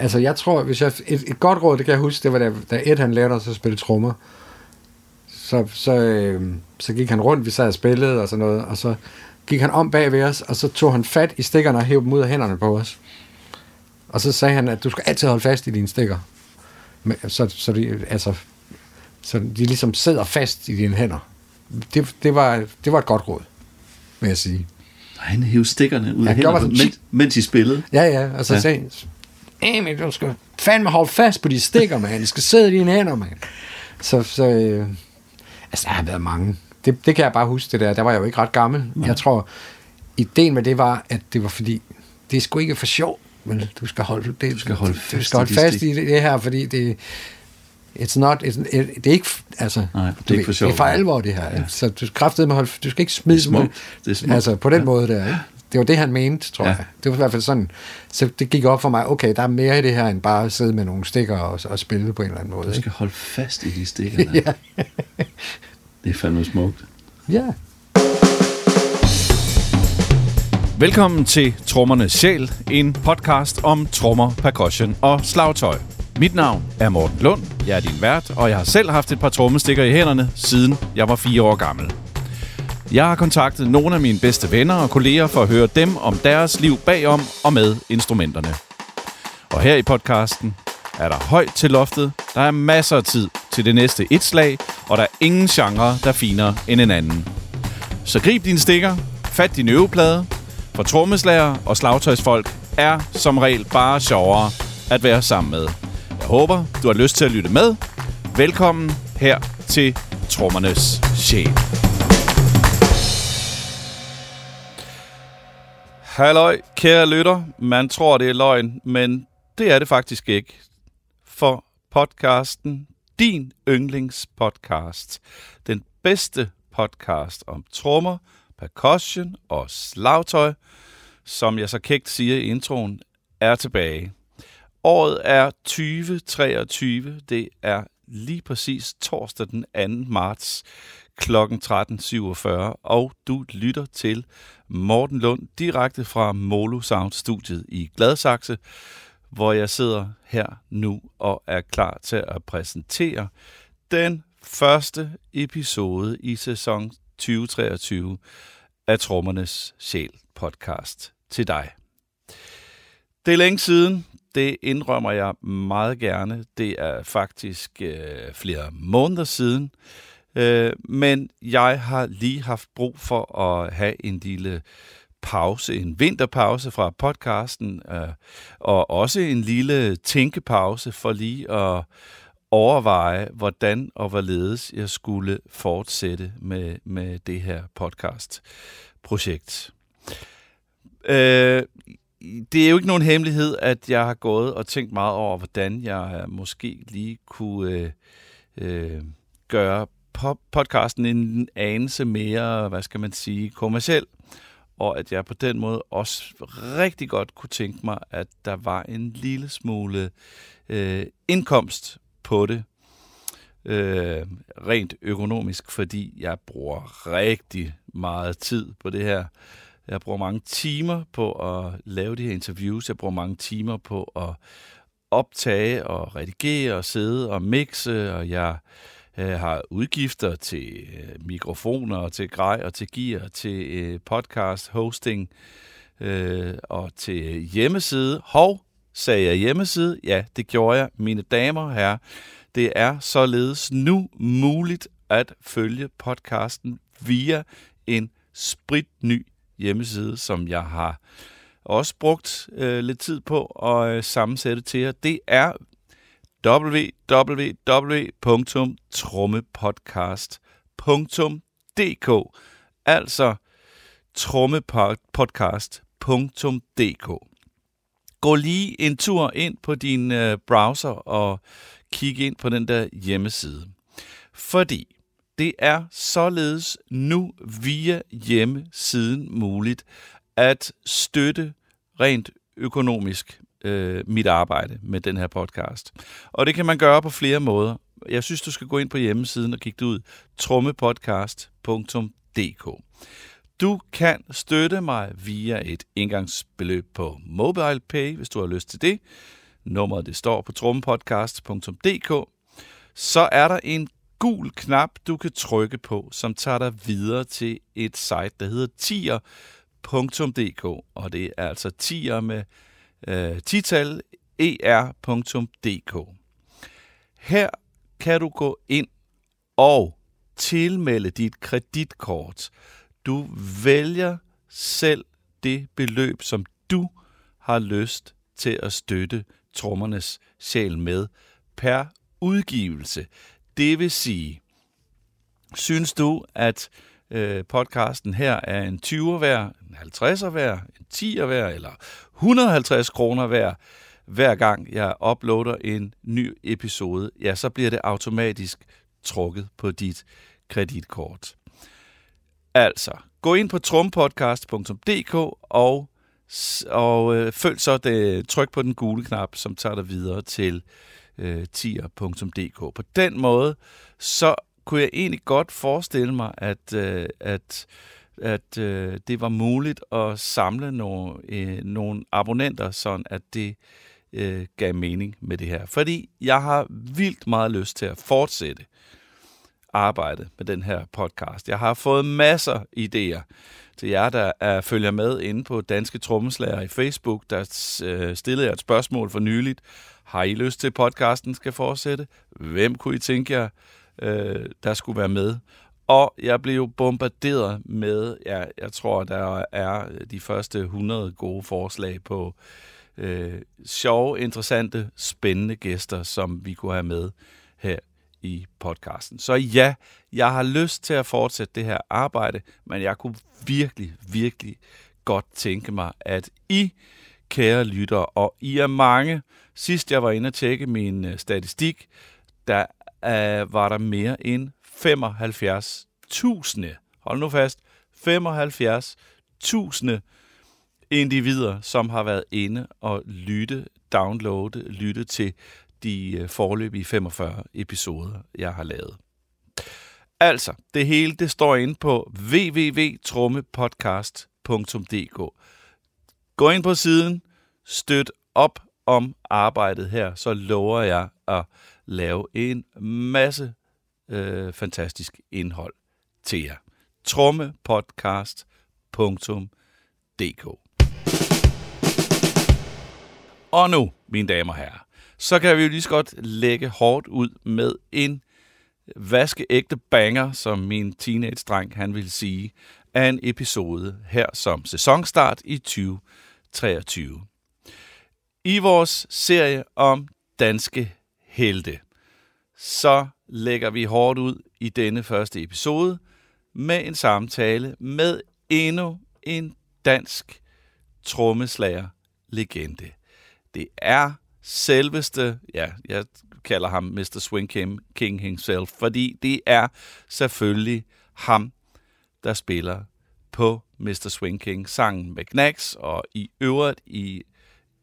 Altså, jeg tror, hvis jeg, et, et godt råd, det kan jeg huske, det var da, da Ed han lærte os at spille trommer. Så, så, øh, så gik han rundt, vi sad og spillede og sådan noget, og så gik han om bag ved os, og så tog han fat i stikkerne og hævde dem ud af hænderne på os. Og så sagde han, at du skal altid holde fast i dine stikker. Så, så, de, altså, så de ligesom sidder fast i dine hænder. Det, det, var, det var et godt råd, vil jeg sige. Han hævde stikkerne ud Ja, af var hænderne, mens, mens I spillede. Ja, ja, og så Ja. ja. sagde Emil, du skal fandme holde fast på de stikker, mand. De skal sidde i dine hænder, mand. Så, så øh, altså, der har været mange. Det, det kan jeg bare huske, det der. Der var jeg jo ikke ret gammel. Jeg tror, ideen med det var, at det var fordi, det er sgu ikke for sjov, men du skal holde, det, du skal holde du fast skal holde fast i det, det her, fordi det, it's not, it's, it, det er ikke, altså, Nej, det er du ikke for sjov. Det er for alvor, det her. Ja. Så du skal holde, du skal ikke smide dem ud. smukt. Det er smukt. Altså, på den ja. måde der, ikke? Det var det, han mente, tror Ja. jeg. Det var i hvert fald sådan. Så det gik op for mig, okay, der er mere i det her, end bare at sidde med nogle stikker og, og spille på en eller anden måde. Du Ikke? skal holde fast i de stikker. ja. Det er fandme smukt. Ja. Velkommen til Trommernes Sjæl, en podcast om trommer, percussion og slagtøj. Mit navn er Morten Lund, jeg er din vært, og jeg har selv haft et par trommestikker i hænderne, siden jeg var fire år gammel. Jeg har kontaktet nogle af mine bedste venner og kolleger for at høre dem om deres liv bagom og med instrumenterne. Og her i podcasten er der højt til loftet, der er masser af tid til det næste et slag, og der er ingen genre, der finere end en anden. Så grib dine stikker, fat din øveplade, for trommeslager og slagtøjsfolk er som regel bare sjovere at være sammen med. Jeg håber, du har lyst til at lytte med. Velkommen her til Trommernes Sjæl. Halløj, kære lytter. Man tror, det er løgn, men det er det faktisk ikke. For podcasten, din yndlingspodcast, den bedste podcast om trommer, percussion og slagtøj, som jeg så kægt siger i introen, er tilbage. Året er 2023. Det er lige præcis torsdag den 2. marts klokken 13.47, og du lytter til Morten Lund direkte fra Molo Sound Studiet i Gladsaxe, hvor jeg sidder her nu og er klar til at præsentere den første episode i sæson 2023 af Trommernes Sjæl podcast til dig. Det er længe siden, det indrømmer jeg meget gerne. Det er faktisk øh, flere måneder siden, øh, men jeg har lige haft brug for at have en lille pause, en vinterpause fra podcasten, øh, og også en lille tænkepause for lige at overveje, hvordan og hvorledes jeg skulle fortsætte med, med det her podcast-projekt. Øh, det er jo ikke nogen hemmelighed, at jeg har gået og tænkt meget over, hvordan jeg måske lige kunne øh, øh, gøre podcasten en anelse mere, hvad skal man sige, kommerciel. Og at jeg på den måde også rigtig godt kunne tænke mig, at der var en lille smule øh, indkomst på det. Øh, rent økonomisk, fordi jeg bruger rigtig meget tid på det her. Jeg bruger mange timer på at lave de her interviews. Jeg bruger mange timer på at optage og redigere og sidde og mixe, og jeg øh, Øh, har udgifter til øh, mikrofoner, og til grej og til gear, til øh, podcast, hosting øh, og til hjemmeside. Hov, sagde jeg hjemmeside? Ja, det gjorde jeg, mine damer og herrer. Det er således nu muligt at følge podcasten via en spritny hjemmeside, som jeg har også brugt øh, lidt tid på at øh, sammensætte til jer. Det er www.trommepodcast.dk Altså trommepodcast.dk Gå lige en tur ind på din øh, browser og kig ind på den der hjemmeside. Fordi det er således nu via hjemmesiden muligt at støtte rent økonomisk øh, mit arbejde med den her podcast. Og det kan man gøre på flere måder. Jeg synes, du skal gå ind på hjemmesiden og kigge det ud. trommepodcast.dk Du kan støtte mig via et indgangsbeløb på MobilePay, hvis du har lyst til det. Nummeret det står på trommepodcast.dk. Så er der en gul knap, du kan trykke på, som tager dig videre til et site, der hedder tier.dk. Og det er altså tier med øh, tital er.dk. Her kan du gå ind og tilmelde dit kreditkort. Du vælger selv det beløb, som du har lyst til at støtte trommernes sjæl med per udgivelse. Det vil sige, synes du, at øh, podcasten her er en 20'er værd, en 50'er værd, en 10'er værd eller 150 kroner værd, hver gang jeg uploader en ny episode, ja, så bliver det automatisk trukket på dit kreditkort. Altså, gå ind på trumpodcast.dk og, og øh, følg så det, tryk på den gule knap, som tager dig videre til øh, tier.dk. På den måde, så kunne jeg egentlig godt forestille mig, at, øh, at, at øh, det var muligt at samle nogle, øh, nogle abonnenter, sådan at det øh, gav mening med det her. Fordi jeg har vildt meget lyst til at fortsætte arbejde med den her podcast. Jeg har fået masser idéer til jer, der er, følger med inde på Danske Trommeslager i Facebook. Der øh, stillede jeg et spørgsmål for nyligt. Har I lyst til, at podcasten skal fortsætte? Hvem kunne I tænke jer, øh, der skulle være med? Og jeg blev bombarderet med, ja, jeg tror, der er øh, de første 100 gode forslag på øh, sjove, interessante, spændende gæster, som vi kunne have med her i podcasten. Så ja, jeg har lyst til at fortsætte det her arbejde, men jeg kunne virkelig, virkelig godt tænke mig, at I, kære lyttere, og I er mange, sidst jeg var inde og tjekke min øh, statistik, der uh, var der mere end 75.000, hold nu fast, 75.000 individer, som har været inde og lytte, downloade, lytte til de øh, forløbige 45 episoder, jeg har lavet. Altså, det hele det står inde på www.trummepodcast.dk. Gå ind på siden, støt op om arbejdet her, så lover jeg at lave en masse øh, fantastisk indhold til jer. Trommepodcast.dk Og nu, mine damer og herrer, så kan vi jo lige så godt lægge hårdt ud med en vaskeægte banger, som min teenage-dreng han vil sige, af en episode her som sæsonstart i 2023. I vores serie om danske helte, så lægger vi hårdt ud i denne første episode med en samtale med endnu en dansk trommeslager legende. Det er selveste, ja, jeg kalder ham Mr. Swing King, King himself, fordi det er selvfølgelig ham, der spiller på Mr. Swing King sangen med Knacks, og i øvrigt i,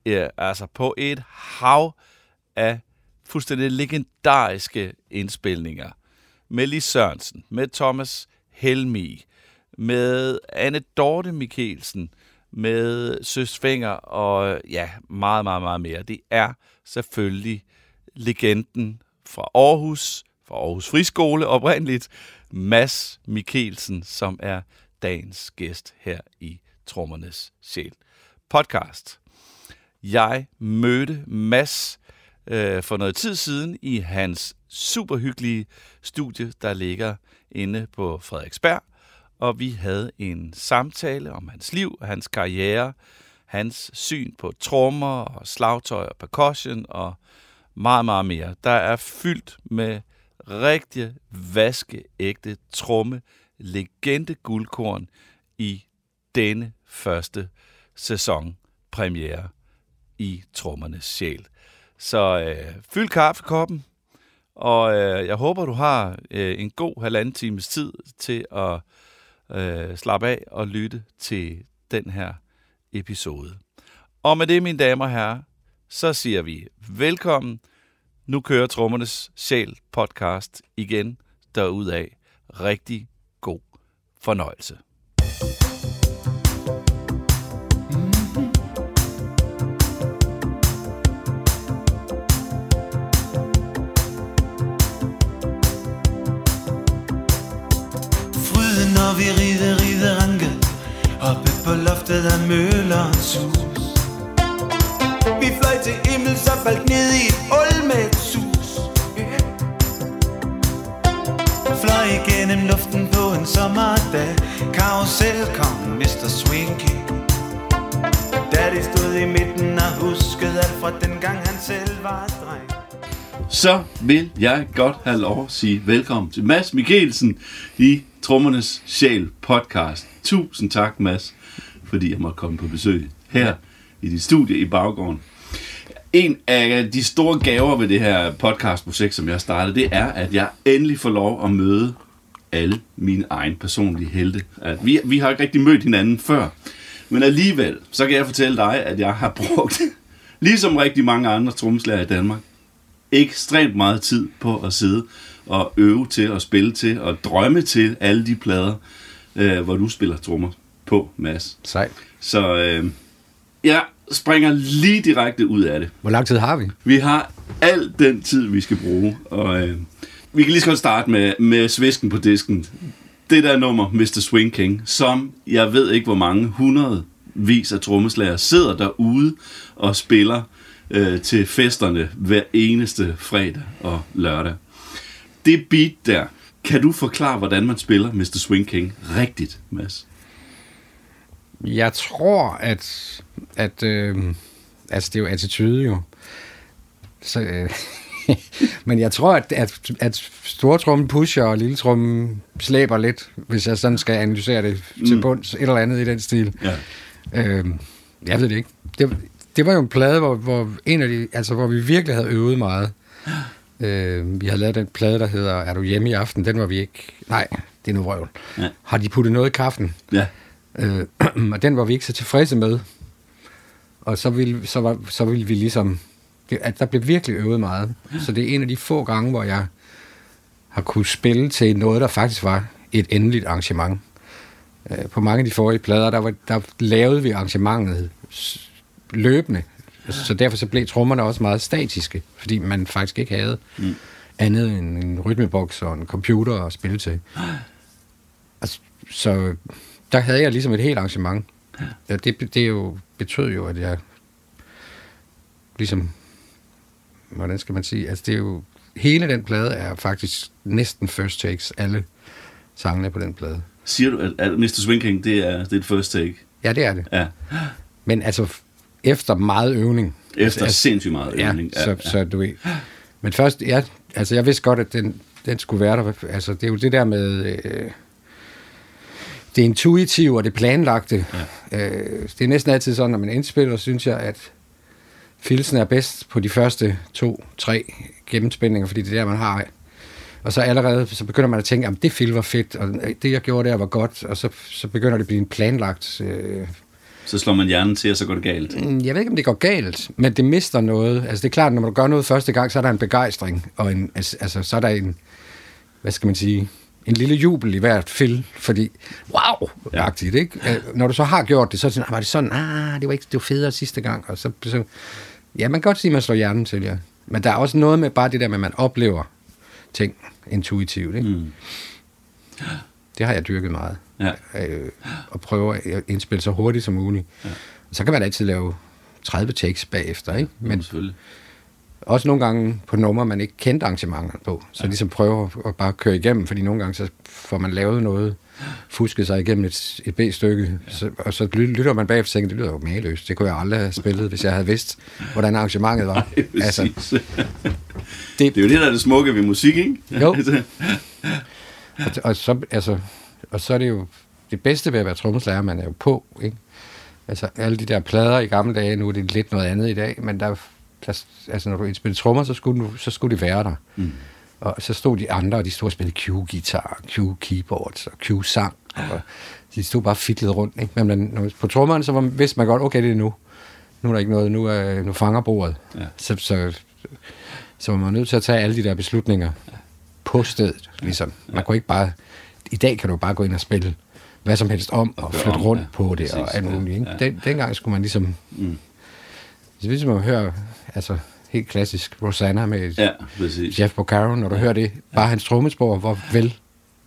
ja, altså på et hav af fuldstændig legendariske indspilninger med Lis Sørensen, med Thomas Helmi, med Anne Dorte Mikkelsen, med Søs Finger og ja, meget, meget, meget mere. Det er selvfølgelig legenden fra Aarhus, fra Aarhus Friskole oprindeligt, Mads Mikkelsen, som er dagens gæst her i Trommernes Sjæl podcast. Jeg mødte Mads øh, for noget tid siden i hans superhyggelige studie, der ligger inde på Frederiksberg, og vi havde en samtale om hans liv, hans karriere, hans syn på trommer og slagtøj og percussion og meget, meget mere. Der er fyldt med rigtig vaskeægte tromme, legende guldkorn i denne første sæson premiere i Trommernes Sjæl. Så øh, fyld kaffekoppen, og øh, jeg håber, du har øh, en god halvanden times tid til at øh, slappe af og lytte til den her episode. Og med det, mine damer og herrer, så siger vi velkommen. Nu kører Trommernes Sjæl podcast igen derudaf. Rigtig god fornøjelse. Af møllerens hus. Vi fløj til himmel, så faldt ned i et ul med et sus Fløj igennem luften på en sommerdag. Karuselkongen, Mr. Swinky. Daddy stod i midten og huskede alt fra den gang han selv var dreng. Så vil jeg godt have lov at sige velkommen til Mads Mikkelsen i Trommernes Sjæl podcast. Tusind tak, Mads, fordi jeg måtte komme på besøg her i dit studie i baggården. En af de store gaver ved det her podcastprojekt, som jeg startede, det er, at jeg endelig får lov at møde alle mine egne personlige helte. At vi, vi har ikke rigtig mødt hinanden før, men alligevel, så kan jeg fortælle dig, at jeg har brugt, ligesom rigtig mange andre tromslærer i Danmark, ekstremt meget tid på at sidde og øve til og spille til og drømme til alle de plader, øh, hvor du spiller trommer på, Mads. Sejt. Så øh, jeg springer lige direkte ud af det. Hvor lang tid har vi? Vi har al den tid, vi skal bruge, og øh, vi kan lige så godt starte med, med svisken på disken. Det der nummer, Mr. Swing King, som jeg ved ikke, hvor mange hundrede vis af trommeslager sidder derude og spiller øh, til festerne hver eneste fredag og lørdag. Det beat der, kan du forklare, hvordan man spiller Mr. Swing King rigtigt, Mads? Jeg tror, at, at øh, altså det er jo attitude jo. Så, øh, men jeg tror, at, at, at stortrummen pusher og lille trummen slæber lidt, hvis jeg sådan skal analysere det til Mm. bunds, et eller andet i den stil. Ja. Øh, jeg ved det ikke. Det, det var jo en plade, hvor, hvor, en af de, altså, hvor vi virkelig havde øvet meget. Øh, vi havde lavet den plade, der hedder Er du hjemme i aften? Den var vi ikke... Nej, det er noget vrøvl. Ja. Har de puttet noget i kaffen? Ja. Øh, og den var vi ikke så tilfredse med. Og så ville, så var, så ville vi ligesom... Det, at der blev virkelig øvet meget. Så det er en af de få gange, hvor jeg har kunne spille til noget, der faktisk var et endeligt arrangement. Øh, på mange af de forrige plader, der, var, der lavede vi arrangementet løbende. Så derfor så blev trommerne også meget statiske, fordi man faktisk ikke havde mm. andet end en rytmeboks og en computer at spille til. Altså, så der havde jeg ligesom et helt arrangement. Ja, det, det jo, betød jo, at jeg ligesom, hvordan skal man sige, altså det er jo, hele den plade er faktisk næsten first takes, alle sangene på den plade. Siger du, at, at Mr. Swing King, det er, det er et first take? Ja, det er det. Ja. Men altså, efter meget øvning. Efter altså, sindssygt meget ja, øvning. så, så du ved. Men først, ja, altså jeg vidste godt, at den, den skulle være der. Altså, det er jo det der med... Øh, det intuitive og det planlagte. Ja. Øh, det er næsten altid sådan, når man indspiller, synes jeg, at filsen er bedst på de første to, tre gennemspændinger, fordi det er der, man har. Og så allerede, så begynder man at tænke, at det fil var fedt, og det, jeg gjorde der, var godt, og så, så begynder det at blive en planlagt øh, Så slår man hjernen til, og så går det galt. Mm, Jeg ved ikke, om det går galt, men det mister noget. Altså, det er klart, når man gør noget første gang, så er der en begejstring, og en, altså, altså, så er der en, hvad skal man sige, en lille jubel i hvert fil, fordi, wow, Ja. ja. ikke? Øh, Når du så har gjort det, så er det sådan, "Ah, var det sådan, ah, det var, ikke, det var federe sidste gang, og så, så ja, man kan godt sige, at man slår hjernen til, ja. Men der er også noget med bare det der med, at man oplever ting intuitivt, ikke? Mm. Det har jeg dyrket meget. Ja. Øh, og prøve at indspille så hurtigt som muligt. Ja. Så kan man altid lave 30 takes bagefter, ikke? Men Men selvfølgelig. Også nogle gange på numre, man ikke kendte arrangementer på. Så ja. ligesom prøve at, bare køre igennem, fordi nogle gange så får man lavet noget, fusket sig igennem et, et B-stykke, ja. så, og så ly- lytter man bagefter og tænker, det lyder jo maløst. Det kunne jeg aldrig have spillet, hvis jeg havde vidst, hvordan arrangementet var. Altså, altså, det, det, det er jo det, der er det smukke ved musik, ikke? Jo. Og, og, så, altså, og så er det jo det bedste ved at være trommeslager, man er jo på, ikke? Altså, alle de der plader i gamle dage, nu er det lidt noget andet i dag, men der, der altså, når du indspillede trommer, så skulle, du, så skulle de være der. Mm. Og så stod de andre, og de stod og spillede Q-guitar, Q-keyboards og Q-sang, og de stod bare fidlet rundt, ikke? Men man, når, på trommerne, så var, vidste man godt, okay, det er nu. Nu er der ikke noget, nu, er, nu fanger bordet. Ja. Så, så, så var man nødt til at tage alle de der beslutninger på stedet, ligesom. Man kunne ikke bare... I dag kan du bare gå ind og spille hvad som helst om, og gøre flytte rundt ja. på det, Præcis, og alt ja, muligt. Ikke? ja. Den, dengang skulle man ligesom... Mm. Det er ligesom at høre, altså helt klassisk, Rosanna med Ja, præcis. Jeff Porcaro, når du hører det, bare hans trommespor, hvor vel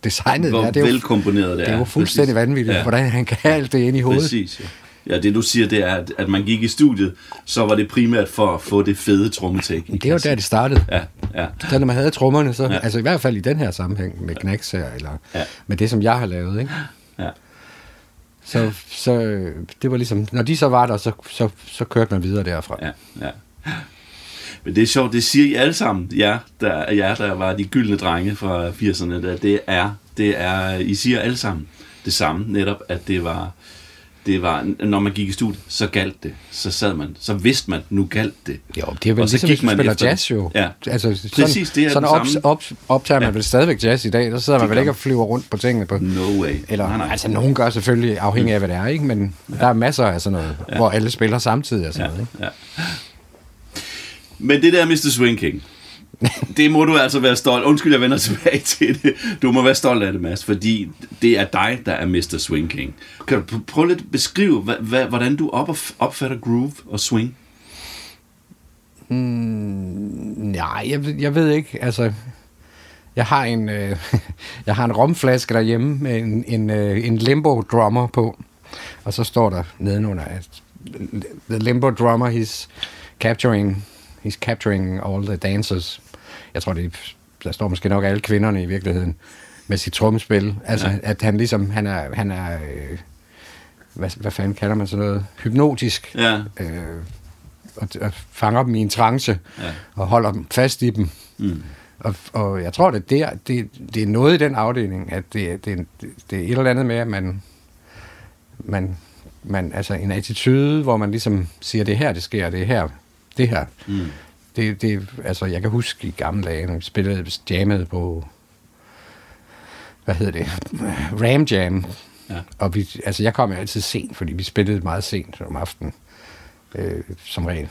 designet Hvor det er. Det er velkomponeret det er. det er jo fuldstændig præcis. vanvittigt, Ja. ja. hvordan han kan have alt det ind i hovedet. Præcis, ja. Ja, det du siger, det er, at, at man gik i studiet, så var det primært for at få det fede trommetek. Det jo der, det startede. Ja, ja. Så når man havde trommerne, så, Ja. ja. altså i hvert fald i den her sammenhæng med Knacks her, eller Ja. ja. med det, som jeg har lavet, ikke? ja. Så, så øh, det var ligesom, når de så var der, så, så, så kørte man videre derfra. Ja, ja. Men det er sjovt, det siger I alle sammen, jer der, jer, der var de gyldne drenge fra 80'erne, der, det er, det er, I siger alle sammen det samme, netop at det var, det var, når man gik i studiet, så galt det. Så sad man, så vidste man, nu galt det. Jo, det er vel Og så ligesom, gik hvis man man spiller efter jazz jo. Ja. Altså, sådan, Præcis, det er sådan op, samme. op, optager man Ja. vel stadigvæk jazz i dag, så sidder man Det vel gør ikke man. og flyver rundt på tingene på... No way. Eller, Nej, nej. altså, nogen gør selvfølgelig afhængig af, hvad det er, ikke? Men der er masser af sådan noget, ja. hvor alle spiller samtidig og sådan Ja, noget, ikke? ja. Men det der Mr. Swing King, det må du altså være stolt. Undskyld, jeg vender tilbage til det. Du må være stolt af det, Mads, fordi det er dig, der er Mr. Swing King. Kan du prøve lidt at beskrive, hvordan du opfatter groove og swing? Hmm, nej, jeg, jeg ved ikke, altså... Jeg har en, øh, jeg har en romflaske derhjemme med en, en, øh, en limbo drummer på, og så står der nedenunder, at the limbo drummer, he's capturing, he's capturing all the dancers. Jeg tror, det, der står måske nok alle kvinderne i virkeligheden med sit trommespil. Altså, Ja. ja. at han ligesom, han er, han er øh, hvad, hvad fanden kalder man sådan noget? Hypnotisk. Ja, Øh, og, og fanger dem i en trance Ja. og holder dem fast i dem. Mm. Og, og jeg tror, det, der, det, det er noget i den afdeling, at det, det, det er et eller andet med, at man, man, man, altså en attitude, hvor man ligesom siger, det er her, det sker, det er her, det her. Mm. Det, det, altså, jeg kan huske i gamle dage, når vi spillede jammet på, hvad hedder det, Ram Jam. Ja. Og vi, altså, jeg kom jo altid sent, fordi vi spillede meget sent om aftenen, øh, som regel.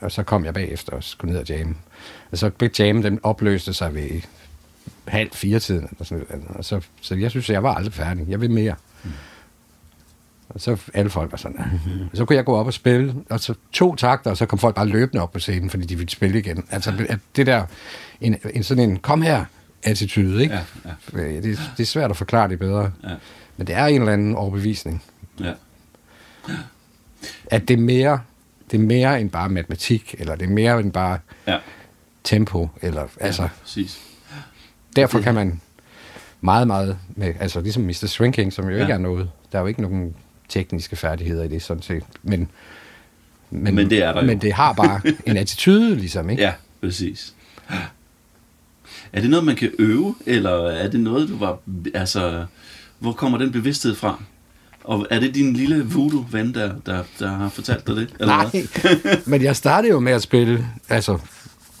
Og så kom jeg bagefter og skulle ned og jamme. Og så blev jammen, den opløste sig ved halv fire tiden. Eller sådan noget. Og så, så jeg synes, jeg var aldrig færdig. Jeg vil mere. Mm. Og så alle folk var sådan, og så kunne jeg gå op og spille, og så to takter, og så kom folk bare løbende op på scenen, fordi de ville spille igen. Altså at det der, en, en sådan en, kom her, attitude, ikke? Ja, ja. Øh, Det, det er svært at forklare det bedre. Ja. Men det er en eller anden overbevisning, Ja. at det er mere, det er mere end bare matematik, eller det er mere end bare Ja. tempo, eller altså, ja, præcis. derfor kan man meget, meget, med, altså ligesom Mr. Swinking, som jo Ja. ikke er noget, der er jo ikke nogen tekniske færdigheder i det, sådan set, men, men, Men det er der jo. men det har bare en attitude, ligesom, ikke? Ja, præcis. Er det noget, man kan øve, eller er det noget, du var... Altså, hvor kommer den bevidsthed fra? Og er det din lille voodoo-ven, der, der, der har fortalt dig det? Eller Nej, Hvad? men jeg startede jo med at spille, altså,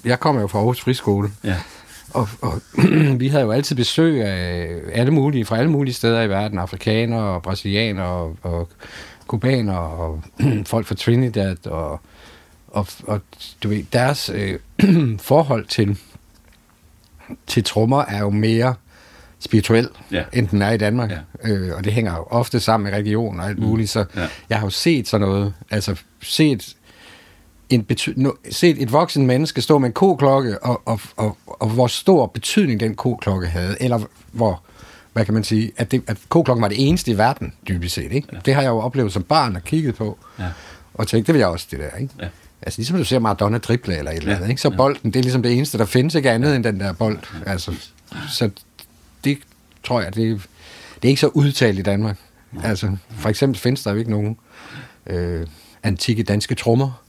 jeg kommer jo fra Aarhus Friskole, Ja, Og, og vi havde jo altid besøg af alle mulige, fra alle mulige steder i verden, afrikanere og brasilianere og, og kubanere og folk fra Trinidad og, og, og du ved, deres øh, forhold til, til trommer er jo mere spirituel, Ja. end den er i Danmark. Ja. Øh, og det hænger jo ofte sammen med religion og alt muligt, så Ja. jeg har jo set sådan noget, altså set en bety- no, set et voksen menneske stå med en koklokke, og, og, og, og hvor stor betydning den koklokke havde, eller hvor, hvad kan man sige, at, det, at koklokken var det eneste i verden, dybest set. Ikke? Ja. Det har jeg jo oplevet som barn og kigget på, ja, og tænkt, det vil jeg også, det der. Ikke? ja. Altså ligesom du ser Maradona drible eller et eller andet, Ja. ikke? så bolden, det er ligesom det eneste, der findes, ikke andet end den der bold. Altså, så det tror jeg, det, det er ikke så udtalt i Danmark. Altså, for eksempel findes der jo ikke nogen øh, antikke danske trommer.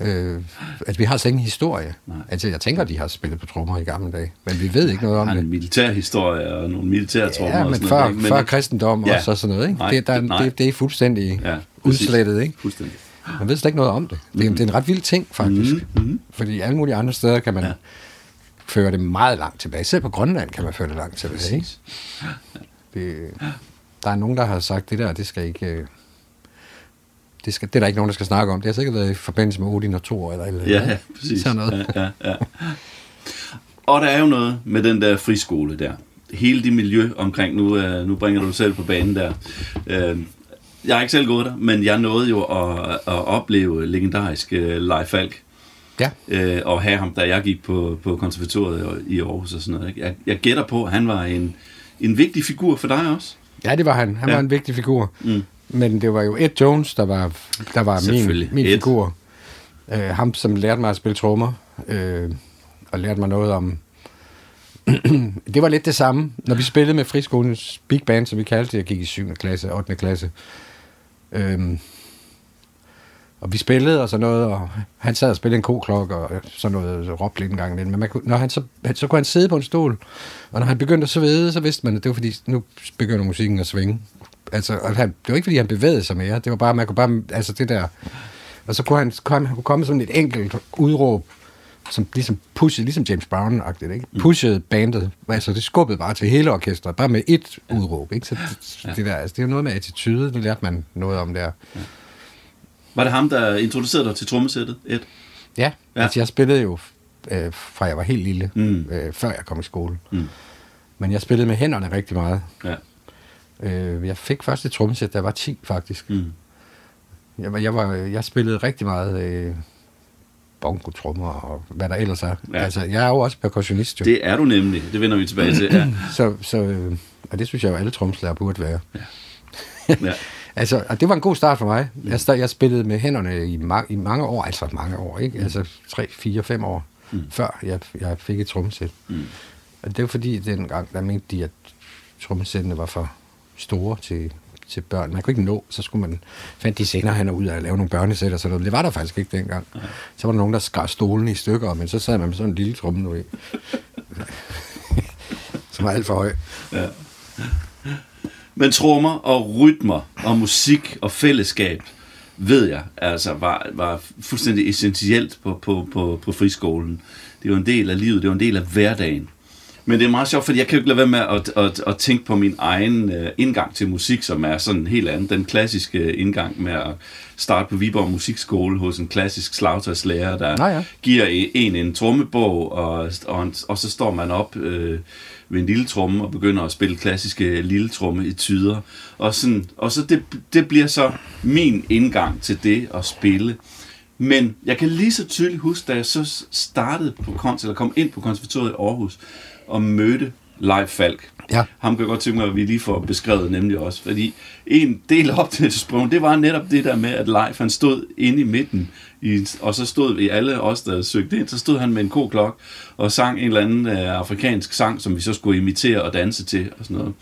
Øh, altså, vi har slet ingen historie. Nej. Altså, jeg tænker, de har spillet på trommer i gamle dage, men vi ved ikke noget om Har det. en militærhistorie og nogle militærtrommer Ja, og men sådan før, noget. ikke? før kristendom Ja. og så sådan noget, ikke? Nej, det, der, nej. det, det er fuldstændig Ja, præcis. udslettet, ikke? Fuldstændig. Man ved slet ikke noget om det. Det er, det er en ret vild ting, faktisk. Mhm. Fordi alle mulige andre steder kan man Ja. føre det meget langt tilbage. Selv på Grønland kan man føre det langt tilbage. Ikke? Det, der er nogen, der har sagt, det der, det skal ikke... Det, skal, det er der ikke nogen, der skal snakke om. Det har sikkert været i forbindelse med Odin og Thor eller eller. Ja, ja, præcis. Sådan noget. Ja, ja, ja. Og der er jo noget med den der friskole der. Hele det miljø omkring, nu, øh, nu bringer du dig selv på banen der. Øh, jeg har ikke selv gået der, men jeg nåede jo at, at opleve legendarisk øh, Leif Falk. Ja. øh, og have ham, da jeg gik på, på konservatoriet i Aarhus og sådan noget. Jeg, jeg gætter på, at han var en, en vigtig figur for dig også. ja, det var han. Han ja. var en vigtig figur. Mm. Men det var jo Ed Jones, der var, der var min, min Ed. figur. Øh, ham, som lærte mig at spille trommer, øh, og lærte mig noget om... det var lidt det samme, når vi spillede med friskolens big band, som vi kaldte det. Jeg gik i 7. klasse, 8. klasse. Øhm, og vi spillede og sådan noget, og han sad og spillede en koklokke og sådan noget, råbte lidt en gang imellem. Men man kunne, når han så, han- så kunne han sidde på en stol, og når han begyndte at svede, så vidste man, at det var fordi, nu begynder musikken at svinge. Altså, og han, det var ikke fordi, han bevægede sig mere, det var bare, man kunne bare, altså det der, og så kunne han, kom, han kunne komme sådan et enkelt udråb, som ligesom pushede, ligesom James Brown-agtigt, ikke? Pushede bandet, altså det skubbede bare til hele orkestret, bare med ét udråb, ikke? Så det, det der, altså det er noget med attitude, det lærte man noget om der. Var det ham, der introducerede dig til trommesættet, Ed? Ja, Ja. ja. altså jeg spillede jo øh, fra jeg var helt lille, Mm. mm. øh, før jeg kom i skole. Mm. Men jeg spillede med hænderne rigtig meget. Ja. Øh, jeg fik først et trommesæt, da jeg var 10 faktisk. Mm. Jeg, jeg, var, jeg spillede rigtig meget øh, bongo-trommer og hvad der ellers er. Ja. Ja. Altså, jeg er jo også percussionist jo. Det er du nemlig. Det vender vi tilbage til. Ja. Så, så øh, og det synes jeg jo, alle tromslærer burde være. Ja. Altså, og det var en god start for mig. Jeg, sta- jeg spillede med hænderne i, ma- i mange år, altså mange år, ikke? Altså 3, 4, 5 år, mm. før jeg, jeg fik et trommesæt. Mm. Og det var fordi, dengang, der mente de, at trommesættene var for store til, til børn. Man kunne ikke nå, så skulle man, fandt de senere hen ud af at lave nogle børnesæt og sådan noget. Det var der faktisk ikke dengang. Så var der nogen, der skar stolene i stykker, men så sad man med sådan en lille tromme nu i. Som var alt for høj. Men trommer og rytmer og musik og fællesskab, ved jeg, altså var, var fuldstændig essentielt på, på, på, på friskolen. Det var en del af livet, det var en del af hverdagen. Men det er meget sjovt, fordi jeg kan jo ikke lade være med at, at, at tænke på min egen uh, indgang til musik, som er sådan helt anden. Den klassiske indgang med at starte på Viborg Musikskole hos en klassisk slagtøjslærer, der Nå ja. giver en en trommebog, og, og, en- og så står man op øh, ved en lille tromme og begynder at spille klassiske lille tromme i tyder. Og, sådan, og så det, det bliver så min indgang til det at spille. Men jeg kan lige så tydeligt huske, da jeg så startede på kons, eller kom ind på konservatoriet i Aarhus, og mødte Leif Falk. Ja. Ham kan jeg godt tænke mig, at vi lige får beskrevet nemlig også. Fordi en del af optagelsesprøven, det var netop det der med, at Leif han stod inde i midten, i, og så stod vi alle os, der søgte ind, så stod han med en koklok og sang en eller anden øh, afrikansk sang, som vi så skulle imitere og danse til og sådan noget.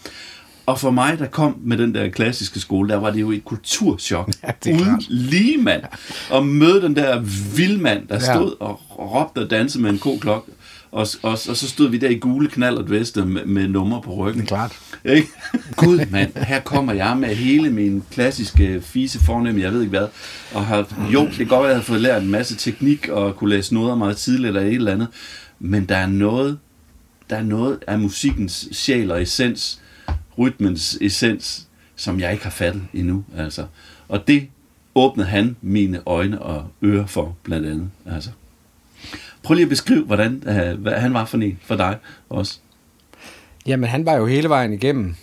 Og for mig, der kom med den der klassiske skole, der var det jo et kulturschok. Ja, uden klart. lige mand. Og møde den der vildmand, der Ja. stod og råbte og dansede med en koklok. Og, og, og så stod vi der i gule knallert veste med, med numre på ryggen. Det er klart. Ikke? Gud, mand, her kommer jeg med hele min klassiske fise fornemme, jeg ved ikke hvad. Og har, jo, det kan godt være, at jeg har fået lært en masse teknik og kunne læse noder meget tidligt eller et eller andet. Men der er noget, der er noget af musikkens sjæl og essens, rytmens essens, som jeg ikke har fattet endnu. Altså. Og det åbnede han mine øjne og ører for, blandt andet. Altså. Prøv lige at beskrive, hvordan uh, hvad han var for en for dig også. Jamen, han var jo hele vejen igennem.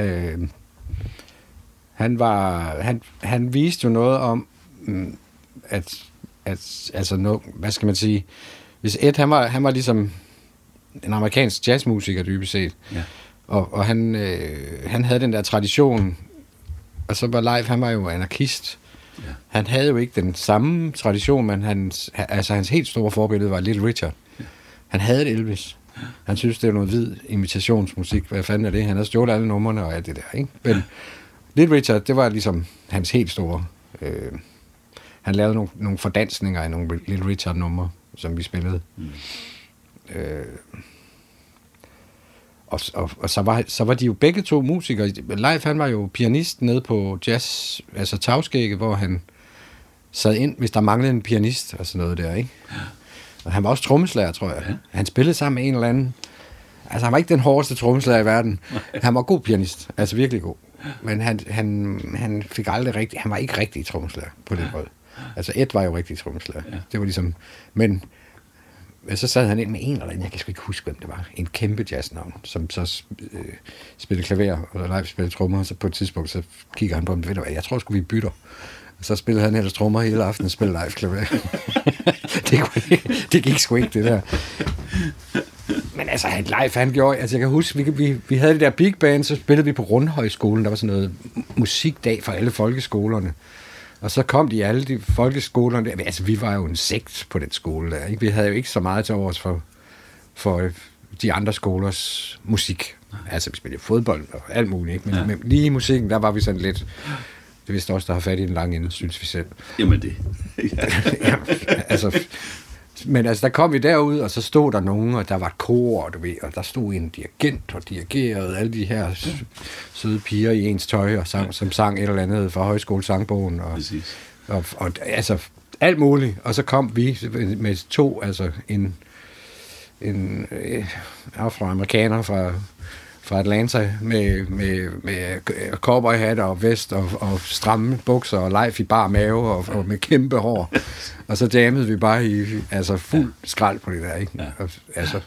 Øh, han var, han, han viste jo noget om, mm, at, at altså, no, hvad skal man sige, hvis Ed, han var, han var ligesom en amerikansk jazzmusiker dybest set, Ja. og, og han, øh, han havde den der tradition, og så var Leif, han var jo anarkist. Ja. Han havde jo ikke den samme tradition, men hans, altså hans helt store forbillede var Little Richard. Han havde et Elvis. Han synes, det var noget hvid imitationsmusik. Hvad fanden er det? Han havde stjålet alle numrene og alt det der, ikke? Men Little Richard, det var ligesom hans helt store... Øh, han lavede nogle, nogle fordansninger af nogle Little Richard-numre, som vi spillede. Mm. Øh, og, og, og så, var, så var de jo begge to musikere. Leif, han var jo pianist nede på jazz, altså Tavskægge, hvor han sad ind, hvis der manglede en pianist og sådan noget der, ikke? Og han var også trommeslager, tror jeg. Ja. Han spillede sammen med en eller anden. Altså, han var ikke den hårdeste trommeslager i verden. Han var god pianist, altså virkelig god. Men han, han, han fik aldrig rigtig, han var ikke rigtig trommeslager på den måde. Altså, Ed var jo rigtig trommeslager. Ja. Det var ligesom, men men så sad han ind med en eller anden, jeg kan sgu ikke huske, hvem det var, en kæmpe jazznavn, som så øh, spillede klaver, og live spillede trommer, og så på et tidspunkt, så kigger han på ham, ved du hvad, jeg tror sgu, vi bytter. Og så spillede han ellers trommer hele aftenen og spillede live klaver. det, kunne det gik sgu ikke, det der. Men altså, han live, han gjorde, altså jeg kan huske, vi, vi, vi havde det der big band, så spillede vi på Rundhøjskolen, der var sådan noget musikdag for alle folkeskolerne. Og så kom de alle de folkeskolerne, der. altså vi var jo en sekt på den skole der, ikke? Vi havde jo ikke så meget til overs for, for de andre skolers musik. Altså vi spillede fodbold og alt muligt, ikke? Men, Ja. men lige i musikken, der var vi sådan lidt, det vist også, der har fat i en lang ende, synes vi selv. Jamen det. ja, altså, men altså, der kom vi derud, og så stod der nogen, og der var et kor, du ved, og der stod en dirigent og dirigerede alle de her søde piger i ens tøj, og sang, som sang et eller andet fra højskolesangbogen, og, Præcis. og, og altså alt muligt. Og så kom vi med to, altså en, en øh, afroamerikaner fra, fra Atlanta med, med, med cowboyhat og vest og, og stramme bukser og life i bar mave og, og med kæmpe hår. Og så jammede vi bare i altså fuld skrald på det der, ikke? Ja. Og, altså,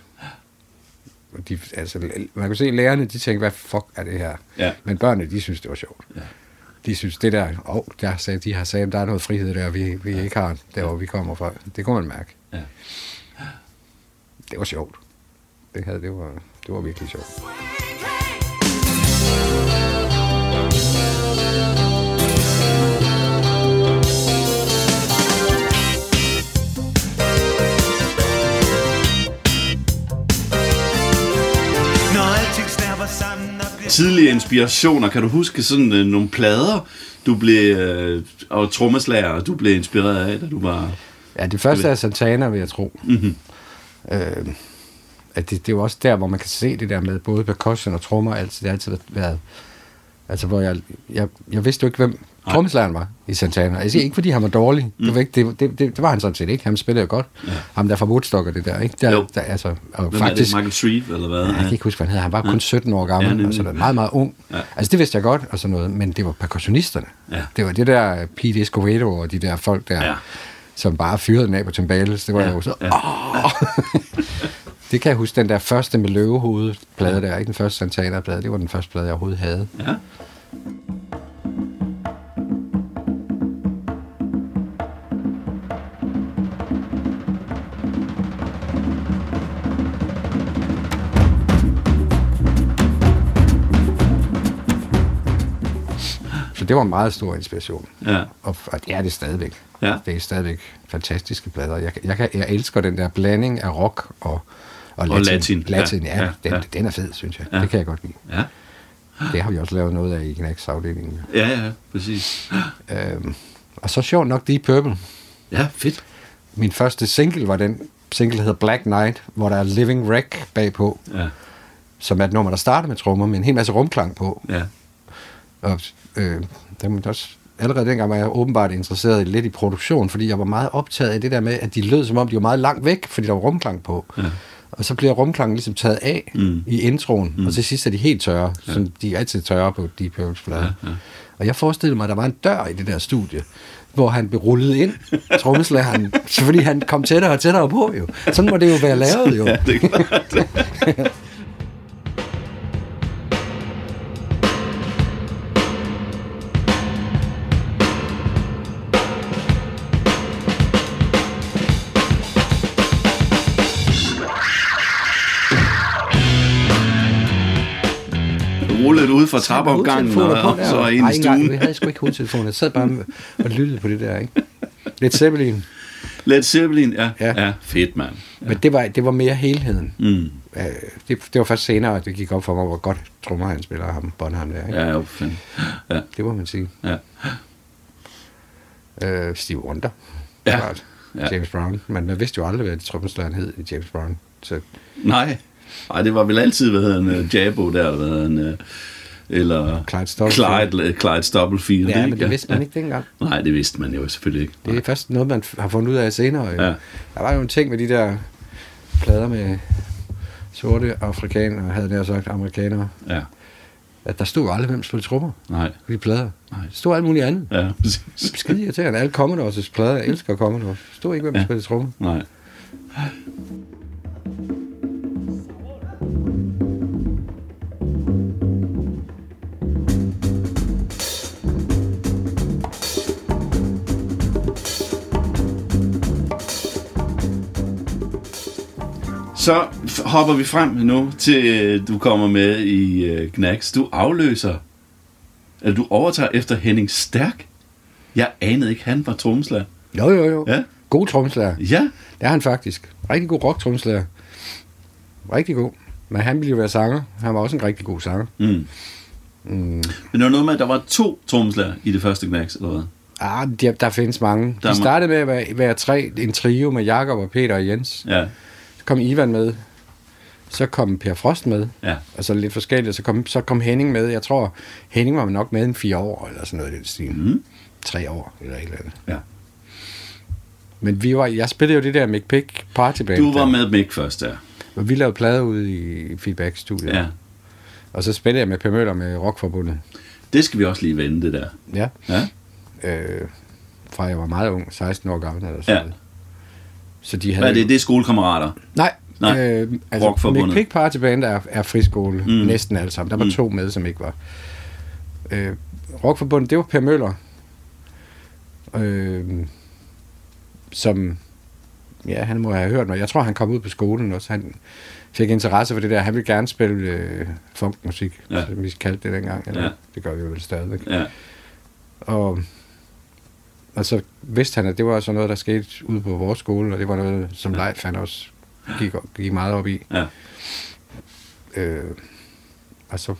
de, altså, man kan se, at lærerne, de tænker, hvad fuck er det her? Ja. Men børnene, de synes, det var sjovt. Ja. De synes, det der, åh, oh, der sagde, de har sagt, der er noget frihed der, vi, vi ikke har, der hvor vi kommer fra. Det kunne man mærke. Ja. Det var sjovt. Det, havde, det, var, det var virkelig sjovt. Tidlige inspirationer. Kan du huske sådan øh, nogle plader, du blev, øh, og trommeslager, du blev inspireret af, da du var... Ja, det første er Santana, vil jeg tro. Mm-hmm. Øh, at det, det er jo også der, hvor man kan se det der med både percussion og trommer, altså, det har altid været... Altså, hvor jeg, jeg, jeg vidste jo ikke, hvem trommeslageren var i Santana. Jeg siger ikke, fordi han var dårlig. Mm. Det, var ikke, det, det, det, det, var han sådan set ikke. Han spillede jo godt. Ja. Ham der fra Woodstock og det der, ikke? Der, Jo. der, altså, og Hvem faktisk, er det? Michael Street, eller hvad? Jeg kan ikke huske, hvad han hedder. Han var kun 17 år Ja, gammel, nemlig. ja, altså meget, meget ung. Ja. Ja. Altså det vidste jeg godt, og sådan noget, men det var percussionisterne. Ja. Det var det der Pete Escovedo og de der folk der, Ja. ja. som bare fyrede den af på timbales. Det var Ja, ja. jo så... ja. Ja. det kan jeg huske, den der første med løvehovedet plade der, ikke den første Santana-plade, det var den første plade, jeg overhovedet havde. Ja. Så det var en meget stor inspiration. Ja. Og, og det er det stadigvæk. Ja. Det er stadigvæk fantastiske plader. Jeg, jeg, kan, jeg elsker den der blanding af rock og, og latin. latin. Latin, Ja, ja. ja, den, ja. den er fed, synes jeg. Ja. Det kan jeg godt lide. Ja. Det har vi også lavet noget af i Knacks afdelingen. Ja, ja, præcis. Øhm, og så sjovt nok Deep Purple. Ja, fedt. Min første single var den single, der hedder Black Knight, hvor der er Living Wreck bagpå, Ja, som er et nummer, der starter med trommer, med en hel masse rumklang på. ja. Og øh, der må også, allerede dengang var jeg åbenbart interesseret i, lidt i produktion, fordi jeg var meget optaget af det der med, at de lød som om, de var meget langt væk, fordi der var rumklang på. Ja. Og så bliver rumklangen ligesom taget af Mm. i introen, mm. og til sidst er de helt tørre, ja. som de er altid tørre på Deep Purple's. Ja, ja. Og jeg forestillede mig, at der var en dør i det der studie, hvor han blev rullet ind, trommeslageren, fordi han kom tættere og tættere på jo. Sådan må det jo være lavet jo. Ja, det er klart. fra trappeopgangen og, og der. så Nej, ind i stuen. havde sgu ikke hovedtelefoner. Jeg sad bare og lyttede på det der, ikke? Lidt Zeppelin. Led Zeppelin, ja. Ja, Ja. fedt, mand. Ja. Men det var, det var mere helheden. Mm. Det, det var først senere, at det gik op for mig, hvor godt trommer han spiller ham, Bonham der. Ikke? Ja, jo, fanden. Ja, Det må man sige. ja. Øh, Steve Wonder. Ja. Klart. Ja. James Brown. Men man vidste jo aldrig, hvad trommeslageren hed i James Brown. Så Nej. Nej, det var vel altid, hvad hedder han, uh, Jabo der, eller hvad hedder han, uh, eller Clyde Stubblefield. Clyde, Clyde Stubblefield. ja, ikke? men det vidste man ikke dengang. Nej, det vidste man jo selvfølgelig ikke. Det er først noget, man har fundet ud af senere. Ja. Ja. Der var jo en ting med de der plader med sorte afrikanere, havde jeg sagt amerikanere, Ja, at der stod aldrig, hvem spillede trommer nej, de plader. nej. Der stod alt muligt andet. Ja, præcis. Skide irriterende. Alle Commodores' plader, jeg elsker Commodores. Der stod ikke, hvem Ja. spillede trommer. Nej. Så hopper vi frem nu til, øh, du kommer med i uh, Knacks. Du afløser Eller du overtager efter Henning Stærk. Jeg anede ikke, han var trommeslager. Jo, jo, jo. Ja. God trommeslager. Ja, Det er han faktisk. Rigtig god rock trommeslager. Rigtig god. Men han ville jo være sanger. Han var også en rigtig god sanger. Mm. Mm. Men det var noget med, at der var to trommeslager i det første Knacks, eller hvad? Ah, der, der findes mange. Der er De startede med at være, være tre, en trio med Jakob og Peter og Jens. Ja, kom Ivan med. Så kom Per Frost med. ja. Altså lidt forskelligt. Så kom, så kom Henning med. Jeg tror, Henning var nok med en fire år, eller sådan noget i den stil. Mm. Tre år, eller et eller andet. Ja. Men vi var, jeg spillede jo det der Mick Pick partyband. Du var der. med Mick først, ja. Og vi lavede plader ude i feedback-studiet. ja. Og så spillede jeg med Per Møller med Rockforbundet. Det skal vi også lige vende, det der. Ja. Ja, Øh, fra jeg var meget ung, 16 år gammel eller sådan Ja. noget. Så de havde... Hvad er det? Det er skolekammerater. Nej, Nej. Øh, altså, Rockforbundet. Mick Pick Partyband er, er friskole, Mm. næsten alle sammen. Der var Mm. to med, som ikke var. Øh, Rockforbundet, det var Per Møller, øh, som, ja, han må have hørt mig. Jeg tror, han kom ud på skolen også. Han fik interesse for det der. Han ville gerne spille øh, funkmusik, Ja. som vi kaldte det dengang. Eller, Ja. Det gør vi jo vel stadigvæk. Ja, og så vidste han, at det var sådan noget, der skete ude på vores skole, og det var noget, som Ja. Leif han også gik, gik meget op i. ja. Øh, og så,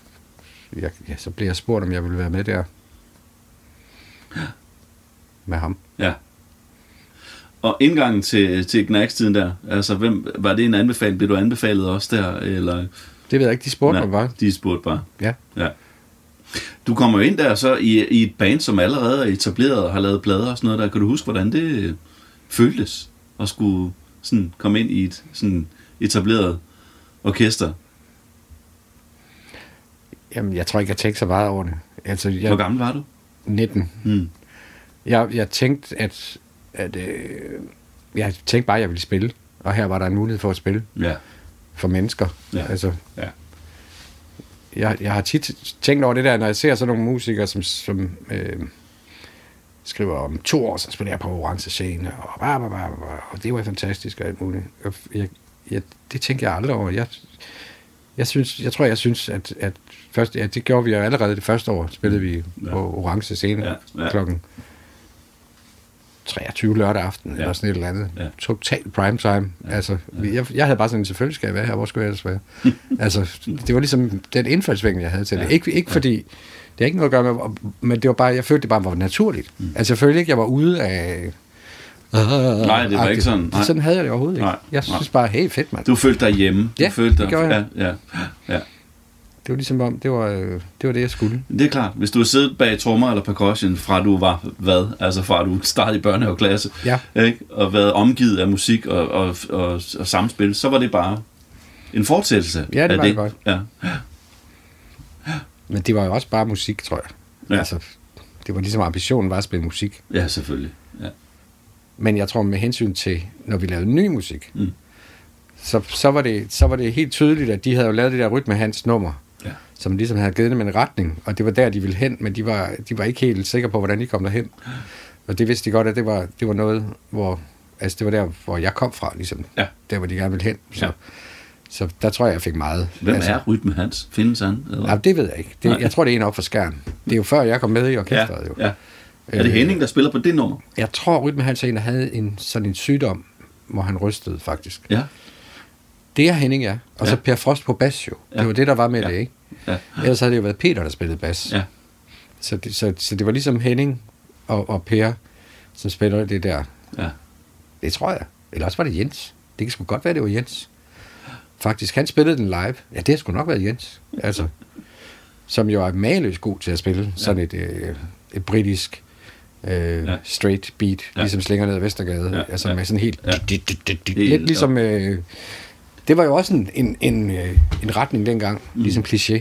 jeg, ja, så blev jeg spurgt, om jeg ville være med der. Med ham. Ja. Og indgangen til, til Knacks-tiden der, altså, hvem, var det en anbefaling? Blev du anbefalet også der, eller? Det ved jeg ikke, de spurgte Nej, mig bare. De spurgte bare. Ja. ja. Du kommer ind der så i, i et band, som allerede er etableret og har lavet plader og sådan noget der. Kan du huske, hvordan det føltes at skulle sådan komme ind i et sådan etableret orkester? Jamen, jeg tror ikke, jeg tænkte så meget over det. Altså, Hvor jeg, gammel var du? 19. Hmm. Jeg, jeg tænkte, at, at øh, jeg tænkte bare, at jeg ville spille. Og her var der en mulighed for at spille Ja. for mennesker. Ja. Altså, Ja. Jeg, jeg har tit tænkt over det der, når jeg ser sådan nogle musikere, som, som øh, skriver om to år, så spiller jeg på orange scene, og, bah, bah, bah, bah, og det var fantastisk og alt muligt. Og Jeg, jeg, det tænker jeg aldrig over. Jeg, jeg, synes, jeg tror, jeg synes, at, at først, ja, det gjorde vi jo allerede det første år, spillede vi Ja. ja. på orange scene ja. ja. klokken 23 lørdag aften, Ja. ja. eller sådan et eller andet. Ja. Ja. Total prime time. Ja. Altså, jeg, jeg havde bare sådan, selvfølgelig skal jeg være her, hvor skulle jeg ellers være? altså, det var ligesom den indfaldsvinkel, jeg havde til Ja. det. Ikke, ikke fordi, det har ikke noget at gøre med, men det var bare, jeg følte, det bare var naturligt. Mm. Altså, jeg følte ikke, jeg var ude af... Nej, det var ikke sådan. Nej. Sådan havde jeg det overhovedet ikke. Nej, Jeg nej. synes bare, hey, fedt, mand. Du følte dig hjemme. Du Ja, følte dig, det gjorde jeg. Ja, ja, ja. Det var ligesom om, det var, øh, det var det, jeg skulle. Det er klart. Hvis du har siddet bag trommer eller percussion fra du var hvad? Altså fra du startede i børnehaveklasse, Ja. ikke? og været omgivet af musik og, og, og, og samspil, så var det bare en fortsættelse Ja, det af var det. det godt. Ja. Men det var jo også bare musik, tror jeg. Ja. Altså, det var ligesom ambitionen var at spille musik. ja, selvfølgelig. Ja. Men jeg tror med hensyn til, når vi lavede ny musik, Mm. så, så, var det, så var det helt tydeligt, at de havde jo lavet det der rytme hans nummer, Ja. Som ligesom havde givet dem en retning, og det var der, de ville hen, men de var, de var ikke helt sikre på, hvordan de kom derhen. Og det vidste de godt, at det var, det var noget, hvor, altså det var der, hvor jeg kom fra, ligesom. Ja. Der, hvor de gerne ville hen. Så, Ja. så der tror jeg, jeg fik meget. Hvem altså, er Rytme Hans? Findes han? Eller? Ja, det ved jeg ikke. Det, Nej. jeg tror, det er en op for skærmen. Det er jo før, jeg kom med i ja, orkestret. Jo. ja. Er det Øh, Henning, der spiller på det nummer? Jeg tror, Rytme Hans en, der havde en, sådan en sygdom, hvor han rystede faktisk. Ja. Det er Henning, ja. Og Ja. så Per Frost på bas jo. Ja. Det var det, der var med Ja. det, ikke? Ja. Ellers havde det jo været Peter, der spillede bas. Ja. Så, det, så, så det var ligesom Henning og, og Per, som spillede det der. Ja. Det tror jeg. Eller også var det Jens. Det kan sgu godt være, det var Jens. Faktisk, han spillede den live. Ja, det har sgu nok været Jens. Altså, som jo er maløst god til at spille sådan et, øh, et britisk øh, Ja. ja. straight beat, Ja. ja. ligesom slinger ned ad Vestergade. Ja. Ja. Altså Ja. med sådan helt... Ja. Ja. Lidt ligesom... Øh, det var jo også en, en, en, øh, en retning dengang, mm. ligesom kliché.